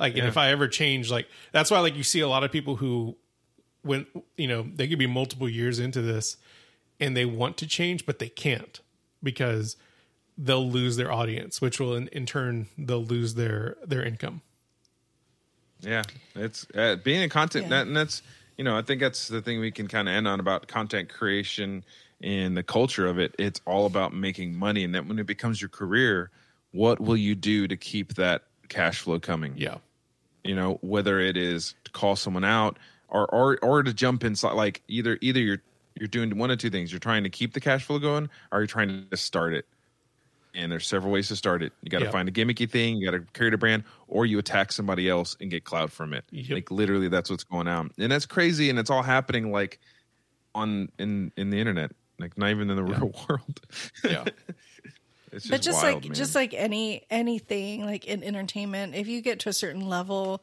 Like and if i ever change like that's why like you see a lot of people who when you know they could be multiple years into this and they want to change but they can't because they'll lose their audience which will in, in turn they'll lose their their income. Yeah, it's uh, being a content, Yeah. that, and that's you know I think that's the thing we can kind of end on about content creation and the culture of it. It's all about making money, and that when it becomes your career, what will you do to keep that cash flow coming? yeah You know, whether it is to call someone out or or or to jump inside, like either either you're you're doing one of two things: you're trying to keep the cash flow going, or you're trying to start it. And there's several ways to start it. You got to Yeah. find a gimmicky thing, you got to create a brand, or you attack somebody else and get clout from it. Yep. Like literally, that's what's going on, and that's crazy, and it's all happening like on in in the internet, like not even in the real world. yeah it's just, but just wild, like man. just like any anything like in entertainment, if you get to a certain level,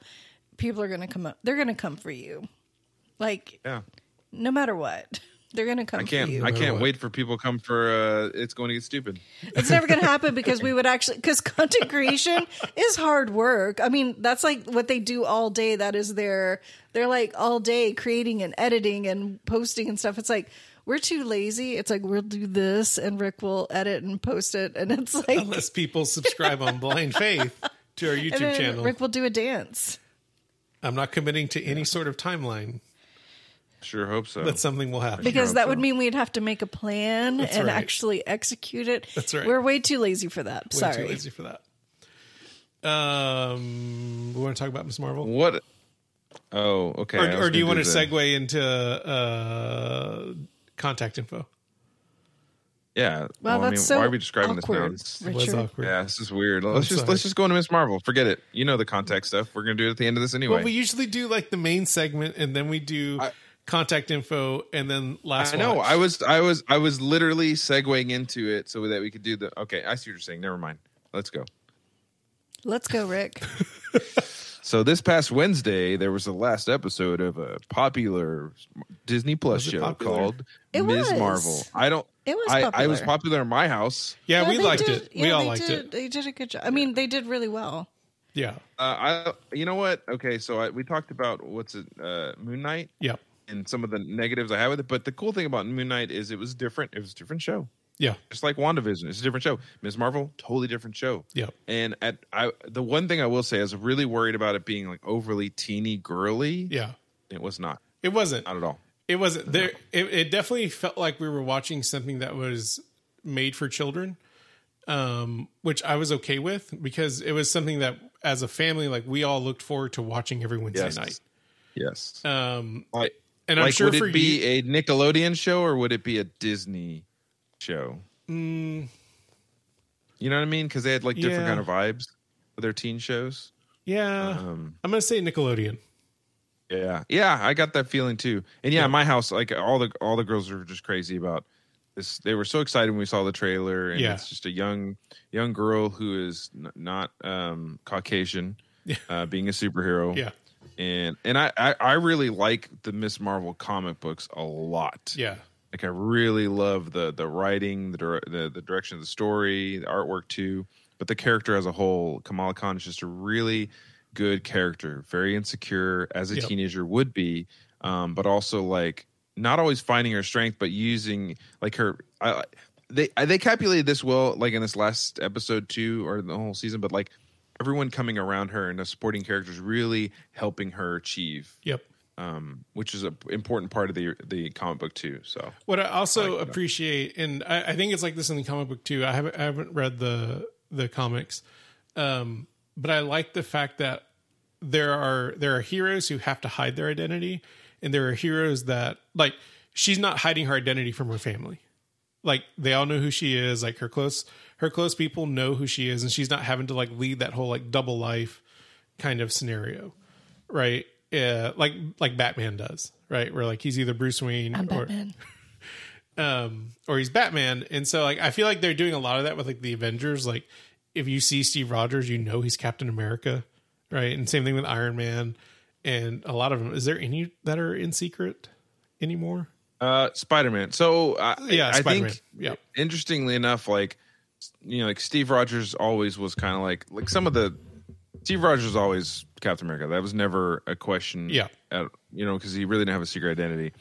people are gonna come up. They're gonna come for you, like yeah. no matter what. They're gonna come I can't. for you. I can't what. wait for people to come for. uh It's going to get stupid. It's never going to happen because we would actually because content creation is hard work. I mean, that's like what they do all day. That is their they're like all day creating and editing and posting and stuff. It's like we're too lazy. It's like we'll do this and Rick will edit and post it, and it's like unless people subscribe on blind faith to our and youtube then channel Rick will do a dance. i'm not committing to any sort of timeline Sure hope so. but something will happen Because hope that so. would mean we'd have to make a plan That's and right. actually execute it. That's right. We're way too lazy for that. Way Sorry. too lazy for that um we want to talk about miss marvel what? Oh, okay. Or, or do you gonna want to segue into uh contact info Yeah. Well, I that's mean, so why are we describing awkward. this now? it was Richard. awkward Yeah, this is weird. Let's just sorry. let's just go into Miss Marvel. Forget it. You know the contact stuff. We're gonna do it at the end of this anyway. well we usually do like the main segment and then we do I- contact info and then last I know. watch. I was I was I was literally segueing into it so that we could do the. Okay, I see what you're saying. Never mind. Let's go. Let's go, Rick. So this past Wednesday, there was the last episode of a popular Disney Plus Was show popular? called It Ms. was. Marvel. I don't. It was I, I was popular. popular in my house. yeah, we liked did- it yeah, we all liked did, it They did a good job. I mean, they did really well. yeah Uh, I. You know what? Okay, so I, we talked about what's it? Uh, Moon Knight yeah and some of the negatives I have with it. But the cool thing about Moon Knight is it was different. It was a different show. Yeah It's like WandaVision, it's a different show. Ms. Marvel, totally different show. yeah And at I, the one thing I will say, I was really worried about it being like overly teeny girly. yeah It was not. it wasn't Not at all. it wasn't there. It, it definitely felt like we were watching something that was made for children, um, which I was okay with because it was something that, as a family, like we all looked forward to watching every Wednesday Yes. night. Yes. Um, like, and I'm sure would it be you, a Nickelodeon show or would it be a Disney show? Mm, You know what I mean? Because they had like different Yeah. kind of vibes for their teen shows. yeah, Um, I'm gonna say Nickelodeon. yeah, yeah, I got that feeling too. And yeah, Yeah. my house, like all the all the girls were just crazy about this. They were so excited when we saw the trailer, and Yeah. it's just a young young girl who is n- not um, Caucasian, uh, being a superhero. Yeah, and and I, I I really like the Miss Marvel comic books a lot. yeah, Like I really love the the writing, the the, the direction of the story, the artwork too. But the character as a whole, Kamala Khan is just a really good character. Very insecure as a Yep. teenager would be, um, but also like not always finding her strength, but using like her. I, they they calculated this well, like in this last episode too, or the whole season. But like everyone coming around her and the supporting characters really helping her achieve yep. Um, which is an important part of the the comic book too. So What I also appreciate, and I, I think it's like this in the comic book too. I haven't I haven't read the the comics, um, but I like the fact that there are there are heroes who have to hide their identity, and there are heroes that like she's not hiding her identity from her family. Like they all know who she is. Like her close her close people know who she is, and she's not having to like lead that whole like double life kind of scenario, right? Yeah, like like Batman does, right? Where like he's either Bruce Wayne I'm or Batman. um or he's Batman. And so like I feel like they're doing a lot of that with like the Avengers. Like if you see Steve Rogers, you know he's Captain America, right? And same thing with Iron Man and a lot of them. Is there any that are in secret anymore? uh, Spider Man. So uh, Yeah, I Spider-Man. think Yeah. interestingly enough, like you know, like Steve Rogers always was kind of like like some of the Steve Rogers was always Captain America. That was never a question. Yeah. at, you know, because he really didn't have a secret identity.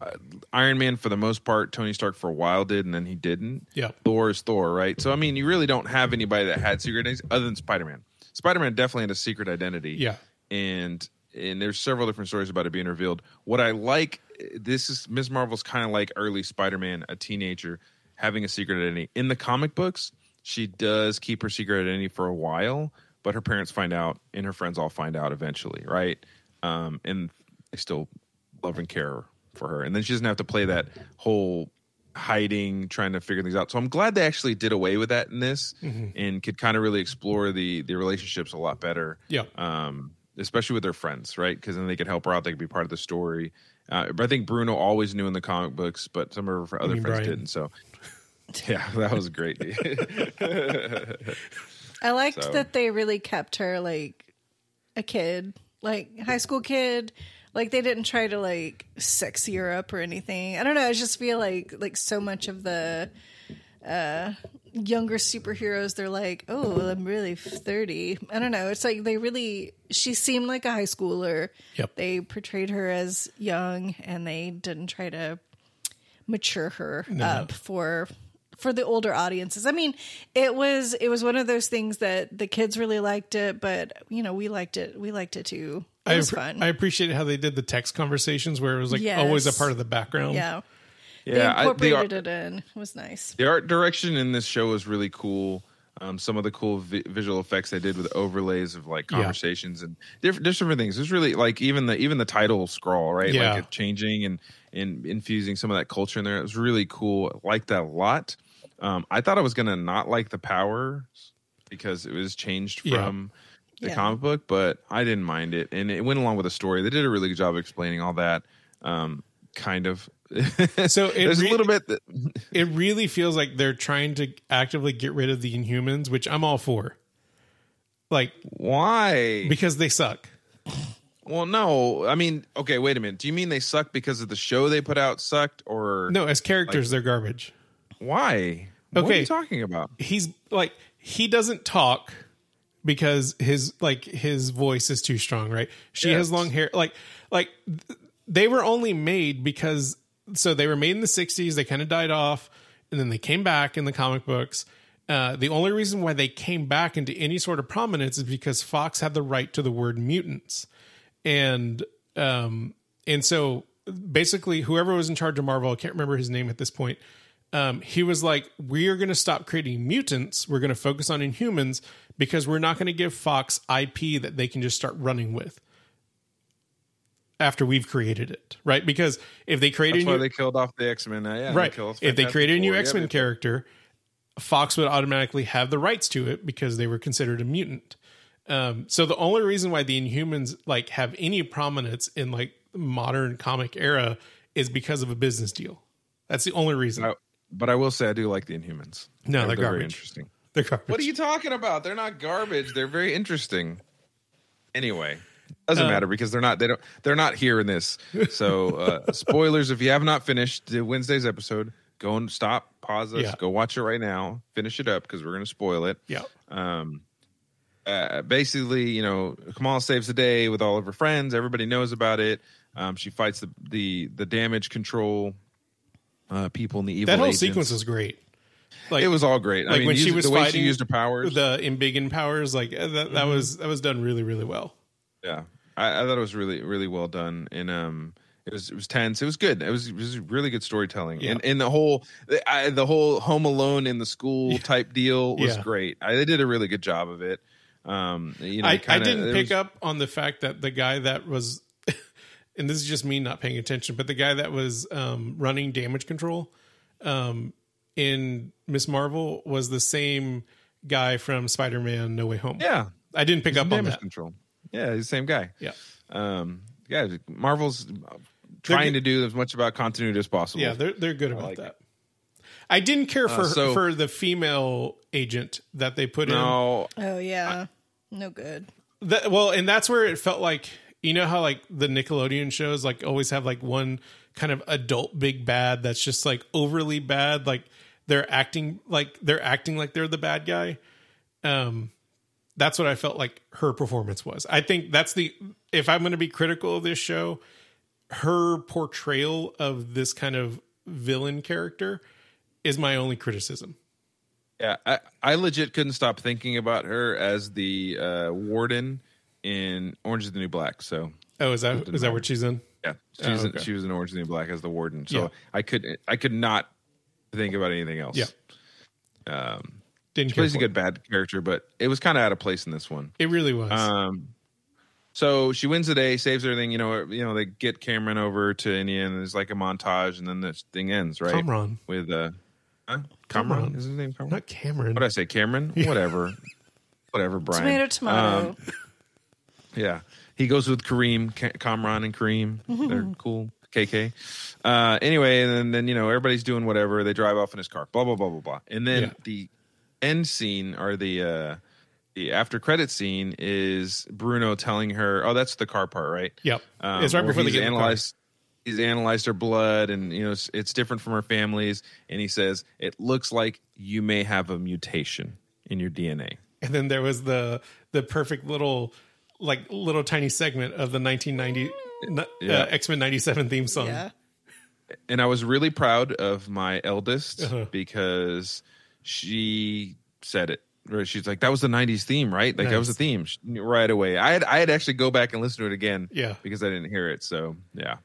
Uh, Iron Man, for the most part, Tony Stark for a while did, and then he didn't. Yeah. Thor is Thor, right? So I mean, you really don't have anybody that had secret identities other than Spider Man. Spider Man definitely had a secret identity. Yeah. and and there's several different stories about it being revealed. What I like, this is Ms. Marvel's kind of like early Spider Man, a teenager having a secret identity. In the comic books, she does keep her secret identity for a while, but her parents find out, and her friends all find out eventually, right? Um, and they still love and care for her, and then she doesn't have to play that whole hiding, trying to figure things out. So I'm glad they actually did away with that in this, and could kind of really explore the the relationships a lot better Yeah. um, especially with their friends, right? Because then they could help her out. They could be part of the story. Uh, but I think Bruno always knew in the comic books, but some of her other friends Brian? didn't. So, yeah, that was great. I liked So- that they really kept her like a kid, like high school kid. Like they didn't try to like sexy her up or anything. I don't know. I just feel like like so much of the uh younger superheroes they're like oh i'm really 30 i don't know it's like they really she seemed like a high schooler Yep. they portrayed her as young and they didn't try to mature her up for for the older audiences. I mean, it was it was one of those things that the kids really liked it, but you know, we liked it. We liked it too. It I, was appre- fun. I appreciated how they did the text conversations where it was like always a part of the background. yeah. yeah, they I, the, incorporated art, it in. It was nice. the art direction in this show was really cool. Um, some of the cool vi- visual effects they did with overlays of like Yeah. conversations and different different things. It's really like even the even the title scroll, right? Yeah. Like it changing and and infusing some of that culture in there. It was really cool. I liked that a lot. Um, I thought I was gonna not like the powers because it was changed Yeah. from the Yeah. comic book, but I didn't mind it, and it went along with the story. They did a really good job explaining all that. Um, kind of. So it there's re- a little bit. That, It really feels like they're trying to actively get rid of the Inhumans, which I'm all for. Like why? because they suck. Well, no. I mean, okay, wait a minute. Do you mean they suck because of the show they put out sucked, or No, as characters, they're garbage. why? What are Okay. you talking about? He's like he doesn't talk because his like his voice is too strong, right? She Yes. has long hair. Like like they were only made because so they were made in the 60s, they kind of died off and then they came back in the comic books. Uh, the only reason why they came back into any sort of prominence is because Fox had the right to the word mutants. And um and so basically whoever was in charge of Marvel, I can't remember his name at this point. Um, he was like, "We are going to stop creating mutants. We're going to focus on Inhumans because we're not going to give Fox IP that they can just start running with after we've created it, right? Because if they create That's a why new, they killed off the X Men. Yeah, right, killed if they created a new X Men yeah, character, Fox would automatically have the rights to it because they were considered a mutant. Um, so the only reason why the Inhumans like have any prominence in like modern comic era is because of a business deal. That's the only reason. I- but I will say I do like the Inhumans. No, they're very garbage. interesting. They're garbage. What are you talking about? They're not garbage. They're very interesting. Anyway, doesn't Uh, matter because they're not. They don't. They're not here in this. So uh, spoilers. If you have not finished the Wednesday's episode, go and stop, pause us, Yeah. go watch it right now, finish it up because we're going to spoil it. Yeah. Um, uh, basically, you know, Kamala saves the day with all of her friends. Everybody knows about it. Um, she fights the the the damage control uh, people in the evil. That whole agents. sequence was great. Like It was all great. I like mean, when she was the way fighting she used her powers. the Embiggen powers, like uh, that, Mm-hmm. was that was done really really well. Yeah, I, I thought it was really, really well done, and um, it was it was tense. It was good. It was it was really good storytelling, Yeah. and and the whole the, I, the whole Home Alone in the school type deal was Yeah. great. I, they did a really good job of it. Um, you know, I, kinda, I didn't pick was- up on the fact that the guy that was, and this is just me not paying attention, but the guy that was um, running damage control um, in Miss Marvel was the same guy from Spider Man No Way Home. Yeah, I didn't pick up on damage that. control. Yeah, he's the same guy. Yeah. Um, yeah, Marvel's trying to do as much about continuity as possible. Yeah, they're they're good about like that. I didn't care for Uh, so- for the female agent that they put in. Oh yeah, no good. That, well, and that's where it felt like you know how like the Nickelodeon shows like always have like one kind of adult big bad that's just like overly bad, like they're acting like they're acting like they're the bad guy. Um, that's what I felt like her performance was. I think that's the if I'm going to be critical of this show, her portrayal of this kind of villain character is my only criticism. Yeah, I, I legit couldn't stop thinking about her as the uh, warden in Orange is the New Black. So Oh, is that is that what she's in? yeah, she's Oh, okay. she was in Orange is the New Black as the warden. So Yeah. I could I could not think about anything else. Yeah. um, Didn't she plays a for it. good bad character, but it was kind of out of place in this one. It really was. Um, so she wins the day, saves everything. You know, you know they get Cameron over to India, and there's like a montage, and then this thing ends right Kamran. with uh, huh? Kamran. Kamran is his name? Kamran? Not Cameron. What did I say? Cameron? Whatever. Whatever, Brian. Tomato, tomato. Um, yeah. He goes with Kareem, Ka- Kamran and Kareem. They're cool. KK. Uh, anyway, and then, then, you know, everybody's doing whatever. They drive off in his car, blah, blah, blah, blah, blah. And then Yeah. the end scene or the, uh, the after credit scene is Bruno telling her, oh, that's the car part, right? Yep. Um, it's right before they get in the car. analyzed. He's analyzed her blood, and you know it's, it's different from her family's And he says it looks like you may have a mutation in your DNA. And then there was the the perfect little like little tiny segment of the 1990 Yeah. uh, X Men '97 theme song. yeah. And I was really proud of my eldest Uh-huh. because she said it. Right, She's like, "That was the '90s theme, right? Like that was the theme She right away." I had I had to actually go back and listen to it again, Yeah. because I didn't hear it. So yeah, that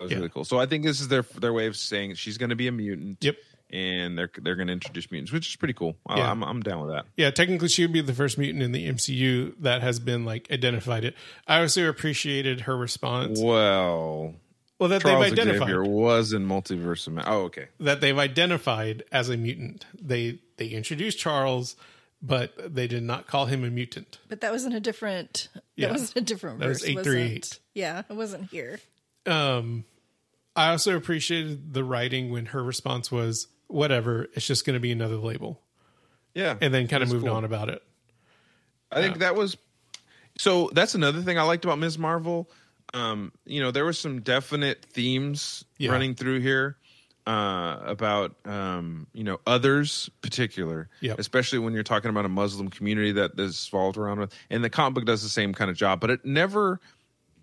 was Yeah. really cool. So I think this is their their way of saying she's going to be a mutant. Yep. And they're they're going to introduce mutants, which is pretty cool. I, Yeah. I'm I'm down with that. Yeah, technically she would be the first mutant in the MCU that has been like identified. It. I also appreciated her response. Well, Well, that Charles they've identified Xavier was in Multiverse of Ma- Oh, okay. that they've identified as a mutant. They they introduced Charles, but they did not call him a mutant. But that was in a different. Yeah. That was in a different That verse. wasn't- Yeah, it wasn't here. Um, I also appreciated the writing when her response was, "Whatever, it's just going to be another label," Yeah, and then kind of moved cool. on about it. I think that was so. That's another thing I liked about Ms. Marvel. Um, you know, there were some definite themes Yeah. running through here uh, about um, you know others, particular, Yep. especially when you're talking about a Muslim community that that is involved around with. And the comic book does the same kind of job, but it never.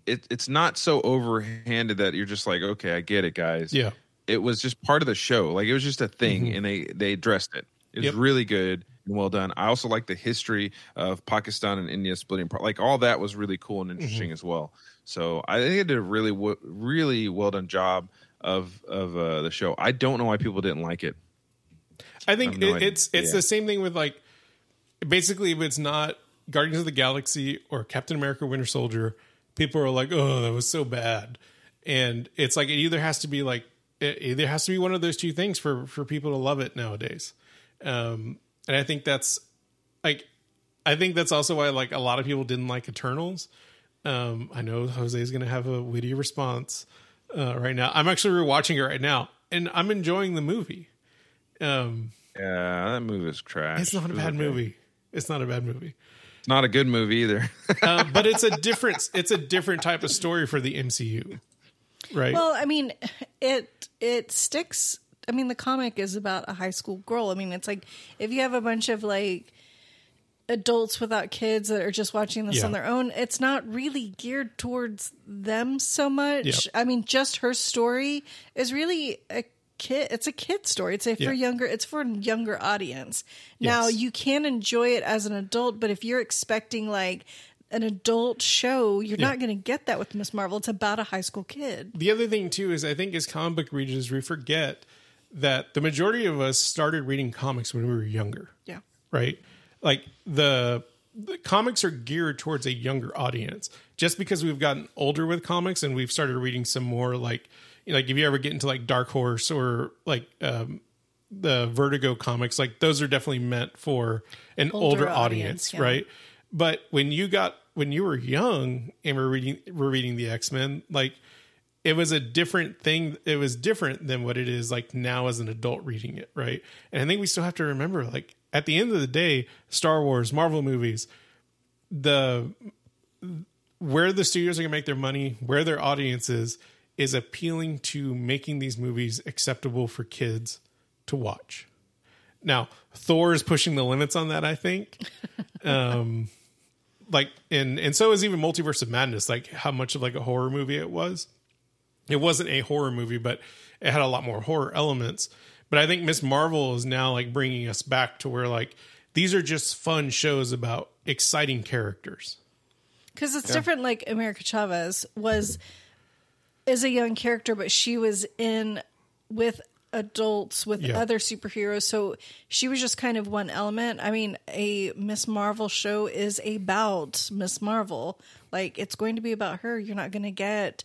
It, it's not so overhanded that you're just like, okay, I get it, guys. Yeah. It was just part of the show. Like it was just a thing, and they they addressed it. It was Mm-hmm. Yep. really good and well done. I also like the history of Pakistan and India splitting. apart. Like all that was really cool and Mm-hmm. interesting as well. So I think it did a really really well done job of of uh, the show. I don't know why people didn't like it. I think I no it, it's it's idea. the same thing with like basically if it's not Guardians of the Galaxy or Captain America Winter Soldier, people are like, "Oh, that was so bad." And it's like it either has to be like it either has to be one of those two things for for people to love it nowadays. Um and I think that's like I think that's also why like a lot of people didn't like Eternals. Um I know Jose's going to have a witty response uh right now. I'm actually rewatching it right now and I'm enjoying the movie. Um Yeah, that movie is trash. it's not a bad movie. It's not a bad movie, It's not a good movie either. uh, but it's a different. It's a different type of story for the MCU, right? Well, I mean, it it sticks. I mean, the comic is about a high school girl. I mean, it's like if you have a bunch of like adults without kids that are just watching this Yeah. on their own, it's not really geared towards them so much. Yep. I mean, just her story is really a kid it's a kid story. It's a for Yeah. younger it's for a younger audience. Now, Yes. you can enjoy it as an adult, but if you're expecting like an adult show, you're Yeah. not going to get that with Miss Marvel. It's about a high school kid. the other thing too is I think as comic book readers, we forget that the majority of us started reading comics when we were younger. Yeah. right? Like the, the comics are geared towards a younger audience. Just because we've gotten older with comics and we've started reading some more like you know, like if you ever get into like Dark Horse or like um the Vertigo comics, like those are definitely meant for an older, Older audience, audience, yeah. right? But when you got when you were young and we're reading we're reading the X Men, like it was a different thing. It was different than what it is like now as an adult reading it, right? And I think we still have to remember, like at the end of the day, Star Wars, Marvel movies, the where the studios are going to make their money, where their audience is, is appealing to making these movies acceptable for kids to watch. Now, Thor is pushing the limits on that, I think. um, like, and and so is even Multiverse of Madness. Like, how much of like a horror movie it was. It wasn't a horror movie, but it had a lot more horror elements. But I think Miss Marvel is now like bringing us back to where like these are just fun shows about exciting characters. because it's different like america chavez was is a young character but she was in with adults with Yeah. other superheroes so she was just kind of one element i mean a miss marvel show is about miss marvel like it's going to be about her you're not going to get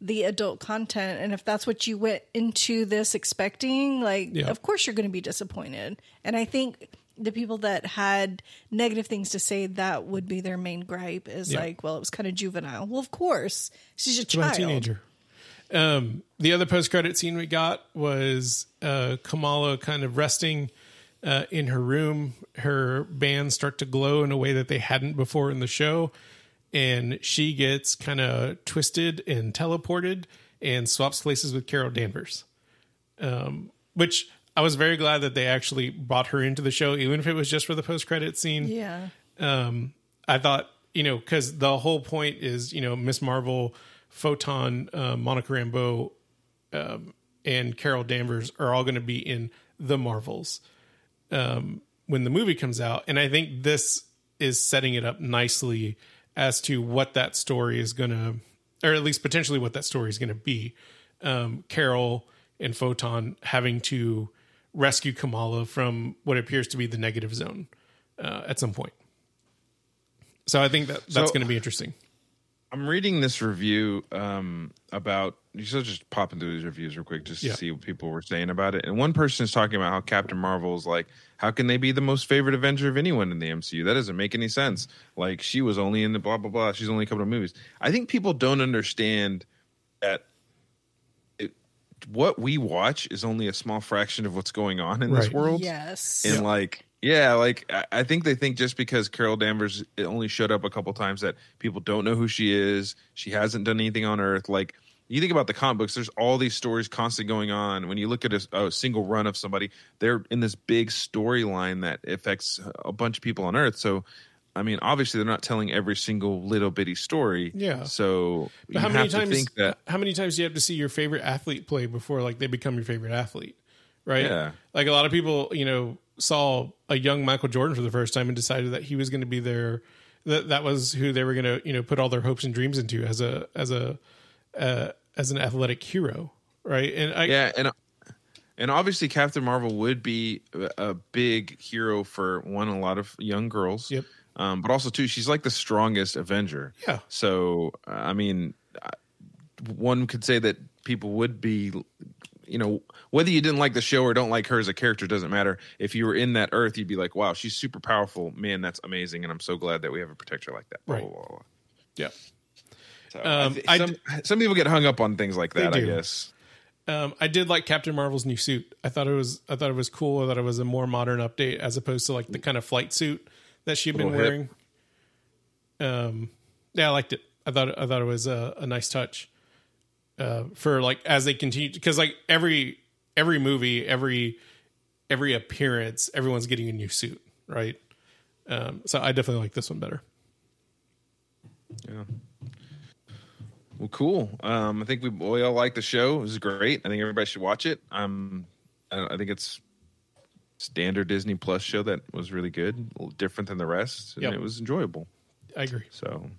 the adult content and if that's what you went into this expecting like Yeah. of course you're going to be disappointed and i think the people that had negative things to say that would be their main gripe is Yeah. like well it was kind of juvenile well of course she's a It's child a teenager. Um, the other post credit scene we got was uh, Kamala kind of resting uh, in her room. Her bands start to glow in a way that they hadn't before in the show, and she gets kind of twisted and teleported and swaps places with Carol Danvers. Um, which I was very glad that they actually brought her into the show, even if it was just for the post credit scene yeah um, I thought, you know, because the whole point is, you know, Miss Marvel, Photon, uh, Monica Rambeau, um, and Carol Danvers are all going to be in the Marvels um, when the movie comes out, and I think this is setting it up nicely as to what that story is going to, or at least potentially what that story is going to be. Um, Carol and Photon having to rescue Kamala from what appears to be the negative zone uh, at some point. So I think that that's So- going to be interesting. I'm reading this review um, about. You should just pop into these reviews real quick just to Yeah. see what people were saying about it. And one person is talking about how Captain Marvel is like, how can they be the most favorite Avenger of anyone in the MCU? That doesn't make any sense. Like she was only in the blah blah blah. She's only a couple of movies. I think people don't understand that it, what we watch is only a small fraction of what's going on in this world. yes And like, yeah, like I- think they think just because Carol Danvers only showed up a couple times that people don't know who she is. She hasn't done anything on Earth. Like you think about the comic books, there's all these stories constantly going on. When you look at a, a single run of somebody, they're in this big storyline that affects a bunch of people on Earth. So. I mean, obviously, they're not telling every single little bitty story. Yeah. So you But how many have to times? think that how many times do you have to see your favorite athlete play before like they become your favorite athlete? Right. Yeah. Like a lot of people, you know, saw a young Michael Jordan for the first time and decided that he was going to be their that that was who they were going to you know put all their hopes and dreams into as a as a uh, as an athletic hero, right? And I, Yeah, and and obviously Captain Marvel would be a big hero for one a lot of young girls. Yep. Um, but also too, she's like the strongest Avenger. Yeah. So I mean, one could say that people would be, you know, whether you didn't like the show or don't like her as a character doesn't matter. If you were in that Earth, you'd be like, "Wow, she's super powerful, man. That's amazing," and I'm so glad that we have a protector like that. Right. blah, blah, blah. yeah. So Um, I thi- I some, some people get hung up on things like that. I guess. Um, I did like Captain Marvel's new suit. I thought it was I thought it was cool. I thought it was a more modern update as opposed to like the kind of flight suit that she'd been Little hip. wearing. Um, yeah, I liked it. I thought I thought it was a, a nice touch uh, for like as they continue because like every every movie, every every appearance, everyone's getting a new suit, right? Um, so I definitely like this one better. Yeah. Well, cool. Um, I think we, we all like the show. It was great. I think everybody should watch it. Um, I, I think it's standard Disney Plus show that was really good, a little different than the rest, and Yep. it was enjoyable. I agree. So,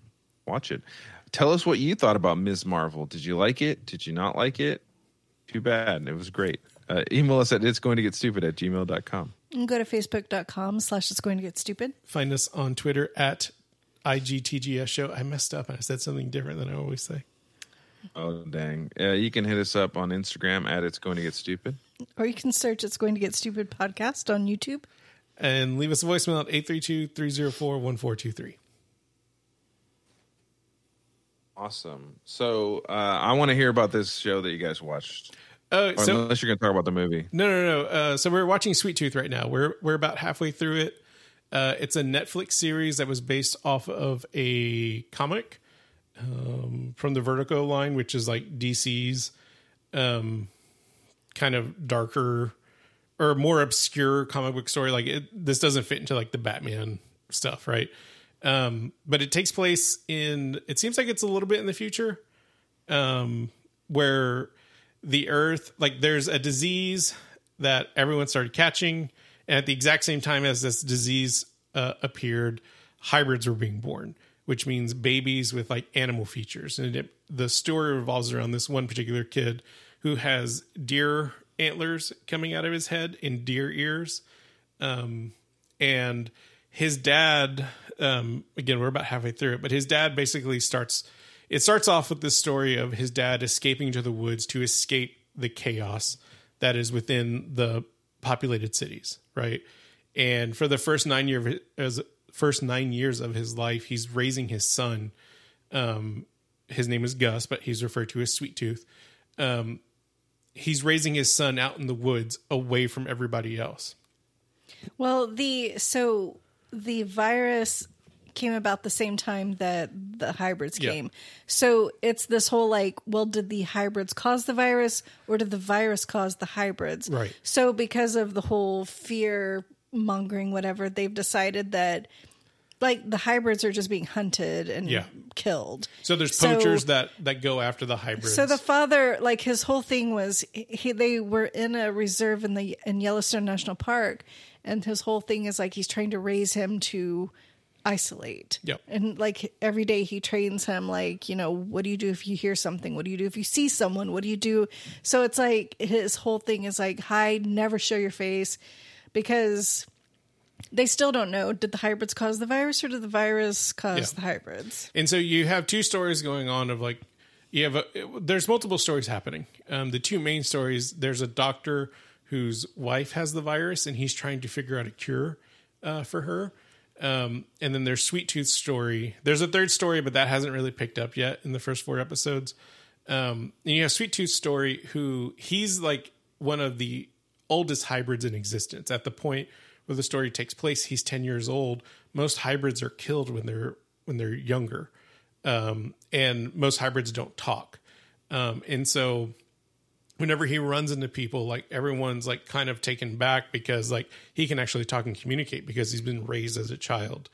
watch it. Tell us what you thought about Ms. Marvel. Did you like it? Did you not like it? Too bad. It was great. Uh, email us at it's going to get stupid at gmail.com. You can go to facebook.com slash it's going to get stupid. Find us on Twitter at IGTGS show. I messed up and I said something different than I always say. Oh, dang. Uh, you can hit us up on Instagram at it's going to get stupid. Or you can search It's Going to Get Stupid podcast on YouTube. and leave us a voicemail at 832-304-1423. Awesome. So uh, I want to hear about this show that you guys watched. Uh, so unless you're going to talk about the movie. no, no, no. Uh, so we're watching Sweet Tooth right now. We're we're about halfway through it. Uh, it's a Netflix series that was based off of a comic um, from the Vertigo line, which is like DC's um, kind of darker or more obscure comic book story. Like it, this doesn't fit into like the Batman stuff, right? Um, but it takes place in. It seems like it's a little bit in the future, um, where the Earth, like there's a disease that everyone started catching, and at the exact same time as this disease uh, appeared, hybrids were being born, which means babies with like animal features. And it, the story revolves around this one particular kid who has deer antlers coming out of his head and deer ears and his dad um again we're about halfway through it but his dad basically starts it starts off with this story of his dad escaping to the woods to escape the chaos that is within the populated cities right? And for the first nine year as first nine years of his life he's raising his son um his name is gus but he's referred to as sweet tooth. Um he's raising his son out in the woods away from everybody else. Well, the so the virus came about the same time that the hybrids Yeah. came. So it's this whole like, well, did the hybrids cause the virus or did the virus cause the hybrids? Right. So because of the whole fear mongering, whatever, they've decided that like the hybrids are just being hunted and Yeah. killed. So there's So- poachers that that go after the hybrids. So the father, like his whole thing was, he they were in a reserve in the in Yellowstone National Park, and his whole thing is like he's trying to raise him to isolate. Yep. And like every day he trains him, like you know, what do you do if you hear something? What do you do if you see someone? What do you do? So it's like his whole thing is like hide, never show your face, because. They still don't know. Did the hybrids cause the virus, or did the virus cause Yeah. the hybrids? and so you have two stories going on of like you have a, there's multiple stories happening. Um, the two main stories there's a doctor whose wife has the virus and he's trying to figure out a cure uh, for her. Um, and then there's Sweet Tooth's story. There's a third story, but that hasn't really picked up yet in the first four episodes. Um, and you have Sweet Tooth's story, who he's like one of the oldest hybrids in existence. At the point where the story takes place, he's ten years old. Most hybrids are killed when they're when they're younger, um, and most hybrids don't talk. Um, and so whenever he runs into people like everyone's like kind of taken back because like he can actually talk and communicate because he's been raised as a child.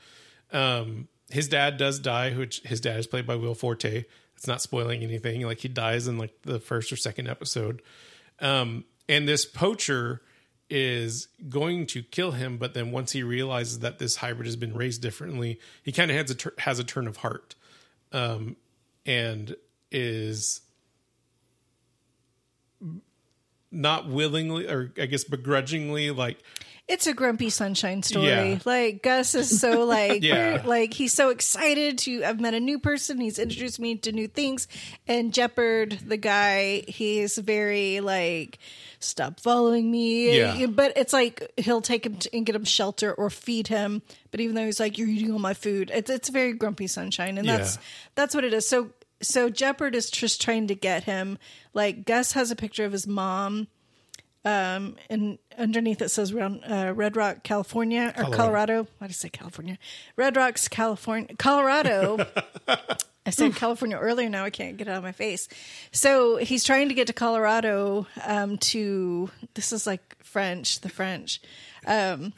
Um his dad does die which his dad is played by will forte. It's not spoiling anything. Like he dies in like the first or second episode. Um and this poacher is going to kill him, but then once he realizes that this hybrid has been raised differently, he kind of has a tur- has a turn of heart, um, and is not willingly or I guess begrudgingly like It's a grumpy sunshine story. Yeah. Like Gus is so like Yeah. like he's so excited to I've met a new person. He's introduced me to new things. And Jepperd, the guy, he's very like stop following me. Yeah. But it's like he'll take him to, and get him shelter or feed him. But even though he's like you're eating all my food, it's it's very grumpy sunshine, and that's that's what it is. So so Jepperd is just trying to get him. Like Gus has a picture of his mom um, and underneath it says uh, Red Rock, California, or Colorado. Colorado. Why did I say California? Red Rocks, California, Colorado. I said California earlier. Now I can't get it out of my face. So he's trying to get to Colorado um, to. This is like French, the French. Um,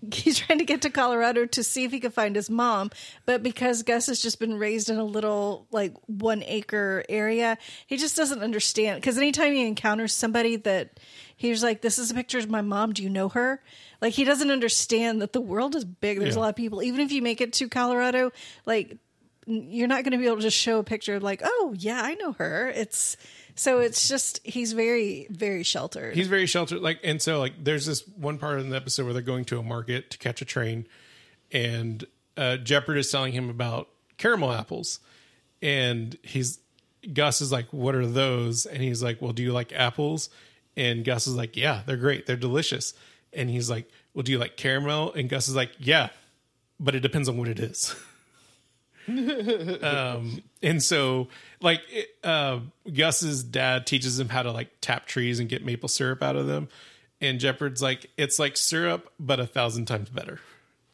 he's trying to get to Colorado to see if he can find his mom, but because Gus has just been raised in a little like one acre area, he just doesn't understand. Because anytime he encounters somebody that he's like, "This is a picture of my mom. Do you know her?" Like he doesn't understand that the world is big. There's a lot of people. Even if you make it to Colorado, like you're not going to be able to show a picture of like, "Oh yeah, I know her." It's so it's just he's very very sheltered. he's very sheltered. Like and so like there's this one part in the episode where they're going to a market to catch a train and uh Jepperd is telling him about caramel apples. And he's gus is like what are those? And he's like well do you like apples? And gus is like yeah they're great. They're delicious. And he's like well do you like caramel? And gus is like yeah but it depends on what it is um and so like it, uh gus's dad teaches him how to like tap trees and get maple syrup out of them and Jepperd's like it's like syrup but a thousand times better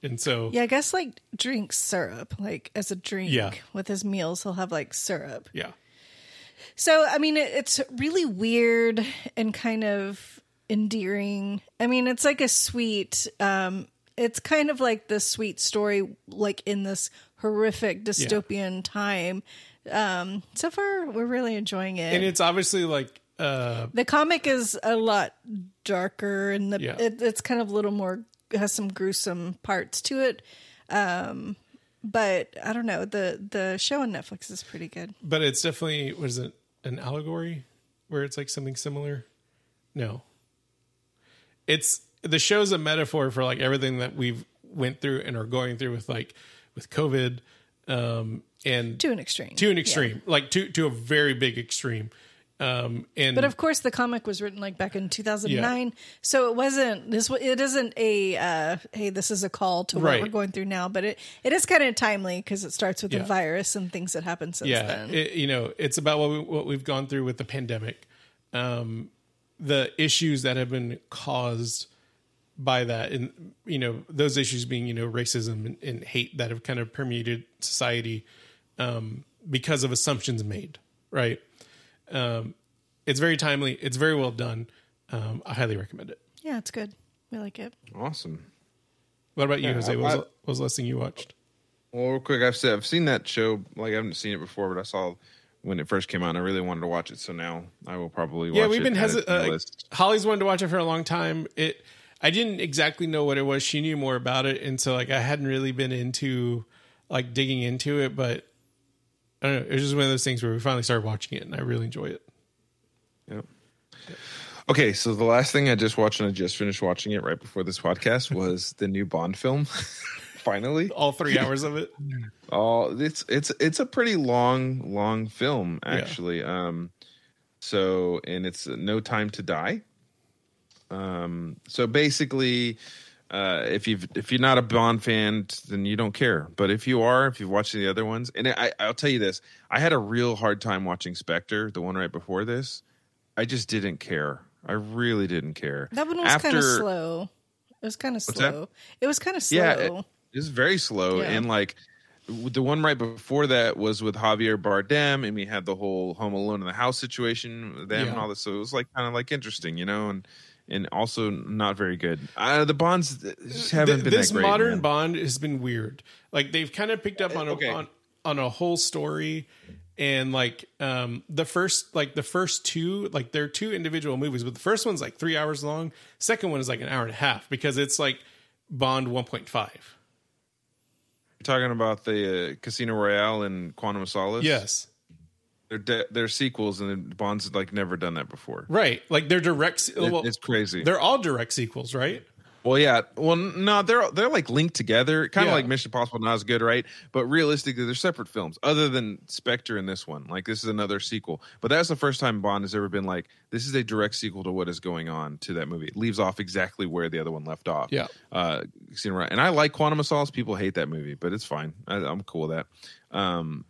and so Yeah, I guess like drinks syrup, like as a drink Yeah. with his meals, he'll have like syrup. yeah So, I mean, it, it's really weird and kind of endearing. I mean, it's like a sweet, um, it's kind of like the sweet story, like in this horrific dystopian time. Um, so far, we're really enjoying it. and it's obviously like uh the comic is a lot darker and the, Yeah. it, it's kind of a little more has some gruesome parts to it um but i don't know the the show on netflix is pretty good but it's definitely what is it an allegory where it's like something similar no it's the show's a metaphor for like everything that we've went through and are going through with like with covid um and to an extreme to an Yeah. extreme like to to a very big extreme um and but of course the comic was written like back in 2009 so it wasn't this it isn't a uh hey this is a call to what Right. we're going through now but it it is kind of timely because it starts with Yeah. the virus and things that happened since yeah then it, you know it's about what, we, what we've gone through with the pandemic um the issues that have been caused by that and you know those issues being you know racism and, and hate that have kind of permeated society um because of assumptions made right um it's very timely it's very well done um i highly recommend it yeah it's good we like it Awesome. what about you Yeah, jose I- what was, what was the last thing you watched Well, real quick, I've said I've seen that show. Like I haven't seen it before, but I saw when it first came out. I really wanted to watch it, so now I will probably. watch yeah we've it, been add hesitant uh, holly's wanted to watch it for a long time it i didn't exactly know what it was she knew more about it and so like i hadn't really been into like digging into it but i don't know it was just one of those things where we finally started watching it and i really enjoy it Yeah. Okay, so the last thing I just watched, and I just finished watching it right before this podcast, was the new Bond film. Finally, all three hours of it Oh, it's it's it's a pretty long, long film actually. Um, so and it's No Time to Die. Um, so basically, uh, if you if you're not a Bond fan, then you don't care. But if you are, if you've watched the other ones, and I, I'll tell you this, I had a real hard time watching Spectre, the one right before this. I just didn't care. I really didn't care. that one was kind of slow it was kind of that? slow it was kind of slow Yeah, it- It was very slow, Yeah. and like the one right before that was with Javier Bardem, and we had the whole Home Alone in the House situation with them and all this. So it was like kind of like interesting, you know, and and also not very good. Uh, the Bonds haven't Th- been this that great. modern man. bond has been weird like they've kind of picked up on a Okay. on, on a whole story and like um the first like the first two like they're two individual movies but the first one's like three hours long second one is like an hour and a half because it's like bond 1.5 You're talking about the uh, Casino Royale and Quantum of Solace. yes they're de- they're sequels, and Bond's like never done that before. right like they're direct se- It- well, it's crazy. they're all direct sequels right Well, yeah. Well, no, they're they're like linked together, kind of Yeah. like Mission Impossible, not as good, right? But realistically, they're separate films. Other than Spectre and this one, like this is another sequel. But that's the first time Bond has ever been like, this is a direct sequel to what is going on to that movie. It leaves off exactly where the other one left off. Yeah. Uh, and I like Quantum of Solace. People hate that movie, but it's fine. I, I'm cool with that. Um,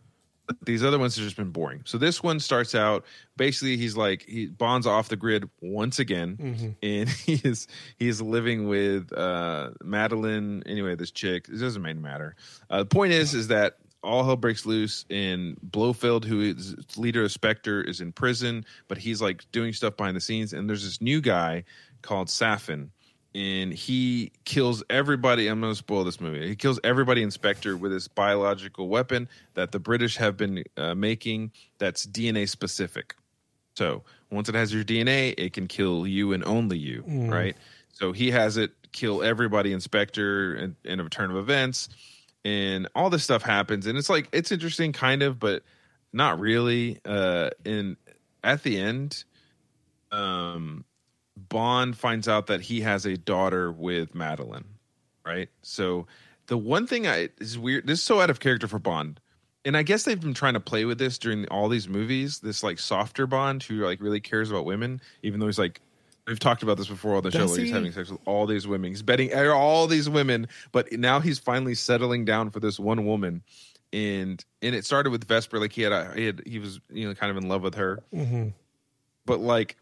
but these other ones have just been boring. So this one starts out basically he's like he bonds off the grid once again, and he is he is living with uh, Madeleine. Anyway, this chick. It doesn't matter. Uh, the point is, is that all hell breaks loose, and Blofeld, who is leader of Spectre, is in prison, but he's like doing stuff behind the scenes. And there's this new guy called Safin and he kills everybody. I'm going to spoil this movie. He kills everybody in Spectre, with this biological weapon that the British have been uh, making that's DNA specific. So once it has your DNA, it can kill you and only you, right? So he has it kill everybody in Spectre in, in a turn of events, and all this stuff happens, and it's like it's interesting, kind of, but not really. Uh, and at the end, um, Bond finds out that he has a daughter with Madeleine, right? So the one thing I is weird. This is so out of character for Bond, and I guess they've been trying to play with this during all these movies. This like softer Bond who like really cares about women, even though he's like. We've talked about this before on the show he's having sex with all these women. He's betting all these women, but now he's finally settling down for this one woman. And and it started with Vesper, like he had a he had he was you know kind of in love with her, mm-hmm. but like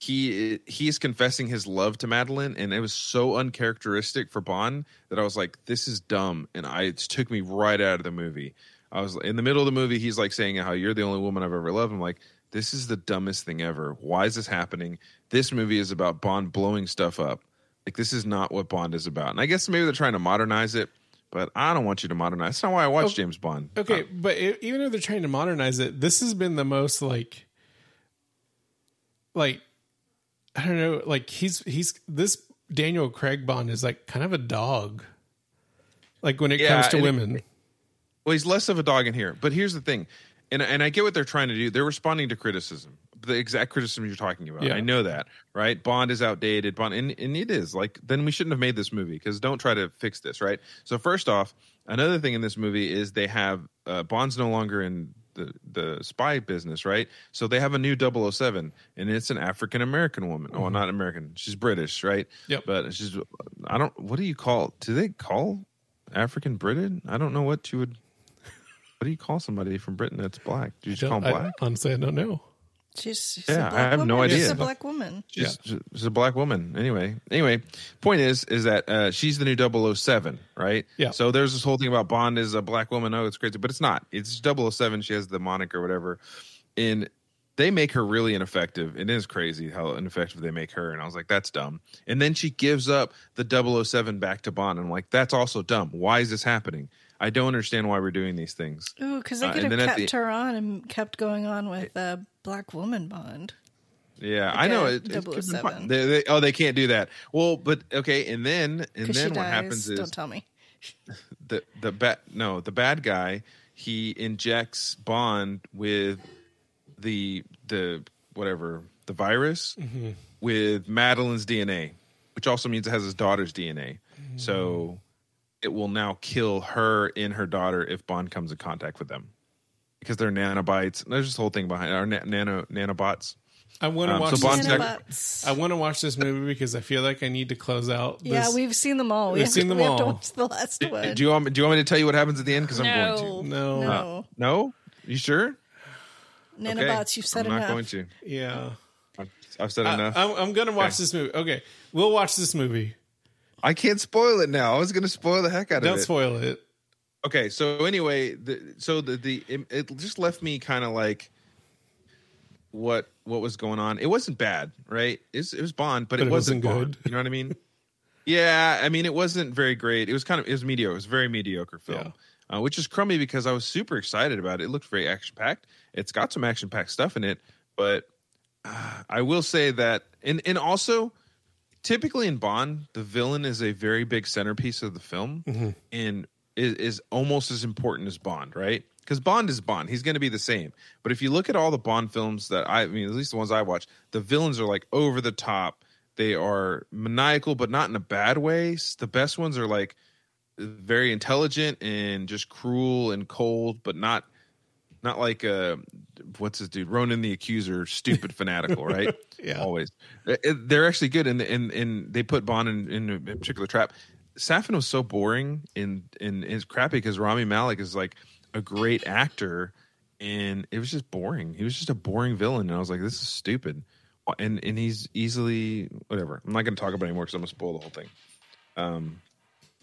he he's confessing his love to Madeleine, and it was so uncharacteristic for Bond that I was like, "This is dumb," and I it took me right out of the movie. I was in the middle of the movie. He's like saying how you're the only woman I've ever loved. I'm like, this is the dumbest thing ever. Why is this happening? This movie is about Bond blowing stuff up. Like this is not what Bond is about. And I guess maybe they're trying to modernize it, but I don't want you to modernize. That's not why I watch James Bond. Okay, Uh, but i even if they're trying to modernize it, this has been the most like, like, I don't know, like he's he's this Daniel Craig Bond is like kind of a dog, like when it Yeah, comes to and it- women. Well, he's less of a dog in here. But here's the thing, and and I get what they're trying to do. They're responding to criticism, the exact criticism you're talking about. Yeah. I know that, right? Bond is outdated. Bond, and, and it is like then we shouldn't have made this movie because don't try to fix this, right? So first off, another thing in this movie is they have uh, Bond's no longer in the the spy business, right? So they have a new 007 and it's an African American woman. Oh, mm-hmm. not American. She's British, right? Yep. But she's I don't what do you call do they call African Britain? I don't know what you would what do you call somebody from Britain that's black? Do you just call I, them black? honestly, I don't know. She's, she's Yeah, a black I have no woman. idea. She's a black woman. She's, she's a black woman. Anyway, anyway, point is, is that uh, she's the new 007, right? Yeah. So there's this whole thing about Bond is a black woman. Oh, it's crazy, but it's not. It's 007. She has the moniker, or whatever, and they make her really ineffective. It is crazy how ineffective they make her, and I was like, that's dumb. And then she gives up the 007 back to Bond. And I'm like, that's also dumb. Why is this happening? I don't understand why we're doing these things. Ooh, because they Uh, could and have then at kept the- her on and kept going on with uh, Black Woman Bond. Yeah, I know it. it could've been 007. fun. They- they- oh, they can't do that. Well, but okay, and then and then what dies. happens is Don't tell me. the the bad no the bad guy he injects Bond with the the whatever the virus mm-hmm. with Madeleine's DNA, which also means it has his daughter's DNA. So mm-hmm. it will now kill her and her daughter if Bond comes in contact with them because they're nanobites. There's this whole thing behind our na- nano nanobots. I want to Um, watch. so this, not- Nanobots. I want to watch this movie because I feel like I need to close out. This. yeah, we've seen them all. We We've seen to, them we have to all. watch the last one. Do you want me, do you want me to tell you what happens at the end? Because I'm going to. no, No. no. No, you sure? Nanobots, you've said enough. I'm enough. not going to. yeah. I've- I've said I, enough. I'm, I'm gonna watch Okay. this movie. Okay, we'll watch this movie. I can't spoil it now. I was going to spoil the heck out Don't of it. Don't spoil it. Okay, so anyway, the, so the the it, it just left me kind of like what what was going on. It wasn't bad, right? It was, it was Bond, but, But it, wasn't wasn't good. You know what I mean? yeah, I mean it wasn't very great. It was kind of it was mediocre. It was a very mediocre film. Yeah. uh, which is crummy because I was super excited about it. It looked very action packed. It's got some action packed stuff in it, but uh, I will say that, and and also typically in Bond, the villain is a very big centerpiece of the film and is, is almost as important as Bond, right? Because Bond is Bond. He's going to be the same. But if you look at all the Bond films that I, I mean, at least the ones I watch, the villains are like over the top. They are maniacal, but not in a bad way. The best ones are like very intelligent and just cruel and cold, but not not like uh what's this dude ronan the accuser stupid fanatical right Yeah. always Uh, they're actually good and and and they put bond in, in a particular trap Safin was so boring and and it's crappy because rami malik is like a great actor and it was just boring he was just a boring villain and i was like this is stupid and and he's easily whatever i'm not going to talk about it anymore because i'm going to spoil the whole thing um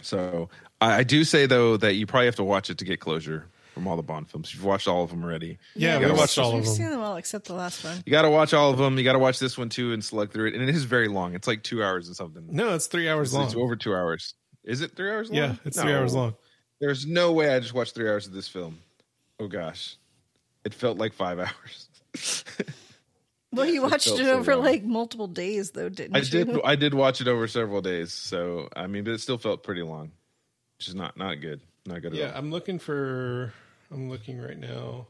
so I, I do say though that you probably have to watch it to get closure from all the Bond films. You've watched all of them already. Yeah, You we gotta watched watch- all of We've seen them all except the last one. You got to watch all of them. You got to watch this one too and select through it. And it is very long. It's like two hours and something. No, it's three hours It's long. over two hours. Is it three hours long? Yeah, it's three hours long. There's no way I just watched three hours of this film. Oh gosh, it felt like five hours. Well, you watched felt it over long. like multiple days, though, didn't I you? did. I did watch it over several days. So I mean, but it still felt pretty long, which is not not good. Not good at Yeah. I'm looking for. I'm looking right now.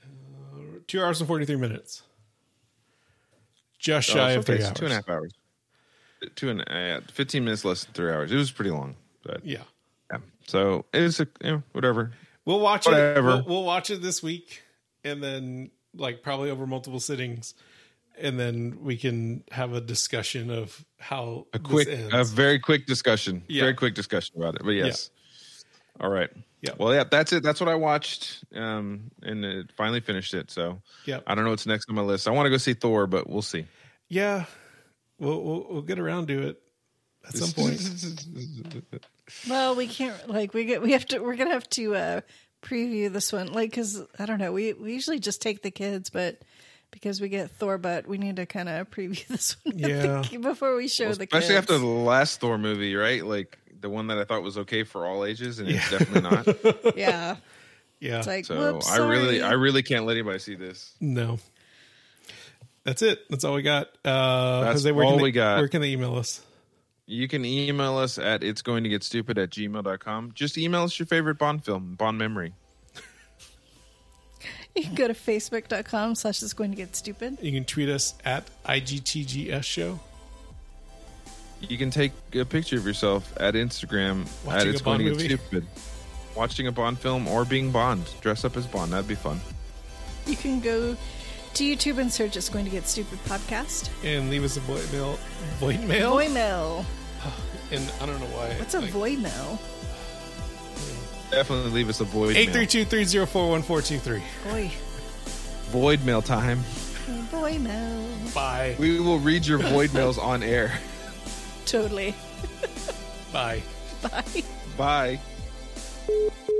Uh, two hours and forty three minutes. Just Oh, shy of three hours. Two and a half hours. Two and uh, fifteen minutes less than three hours. It was pretty long, but Yeah, yeah. So it was a you know, whatever. we'll watch Whatever. it. We'll, we'll watch it this week, and then like probably over multiple sittings, and then we can have a discussion of how A quick, a very quick discussion. Yeah. Very quick discussion about it. But yes. All right. Yeah. Well, yeah, that's it. That's what I watched, um, and it finally finished it. So yeah, I don't know what's next on my list. I want to go see Thor, but we'll see. yeah. We'll, we'll we'll get around to it at some point. Well, we can't like we get we have to we're gonna have to uh preview this one like because I don't know we we usually just take the kids, but because we get Thor, but we need to kind of preview this one with the Yeah. before we show the Especially kids. after the last Thor movie, right? Like the one that I thought was okay for all ages, and it's definitely not. yeah, Yeah. it's like So whoops, I really. I really can't let anybody see this. No. That's it. That's all we got. Uh, That's Jose, where all can they, we got. Where can they email us? You can email us at it's going to get stupid at gmail.com. Just email us your favorite Bond film, Bond memory. you can go to facebook.com slash it's going to get stupid. You can tweet us at IGTGS Show. You can take a picture of yourself at Instagram at it's a going to get movie. stupid. Watching a Bond film or being Bond. Dress up as Bond. That'd be fun. You can go to YouTube and search it's going to get stupid podcast. And leave us a voicemail. Voicemail? Voicemail. and I don't know why. What's a like, voicemail? Definitely leave us a void mail. 832-304-1423. Boy, Void mail time. voicemail. Bye. We will read your void mails on air. Totally. Bye. Bye. Bye.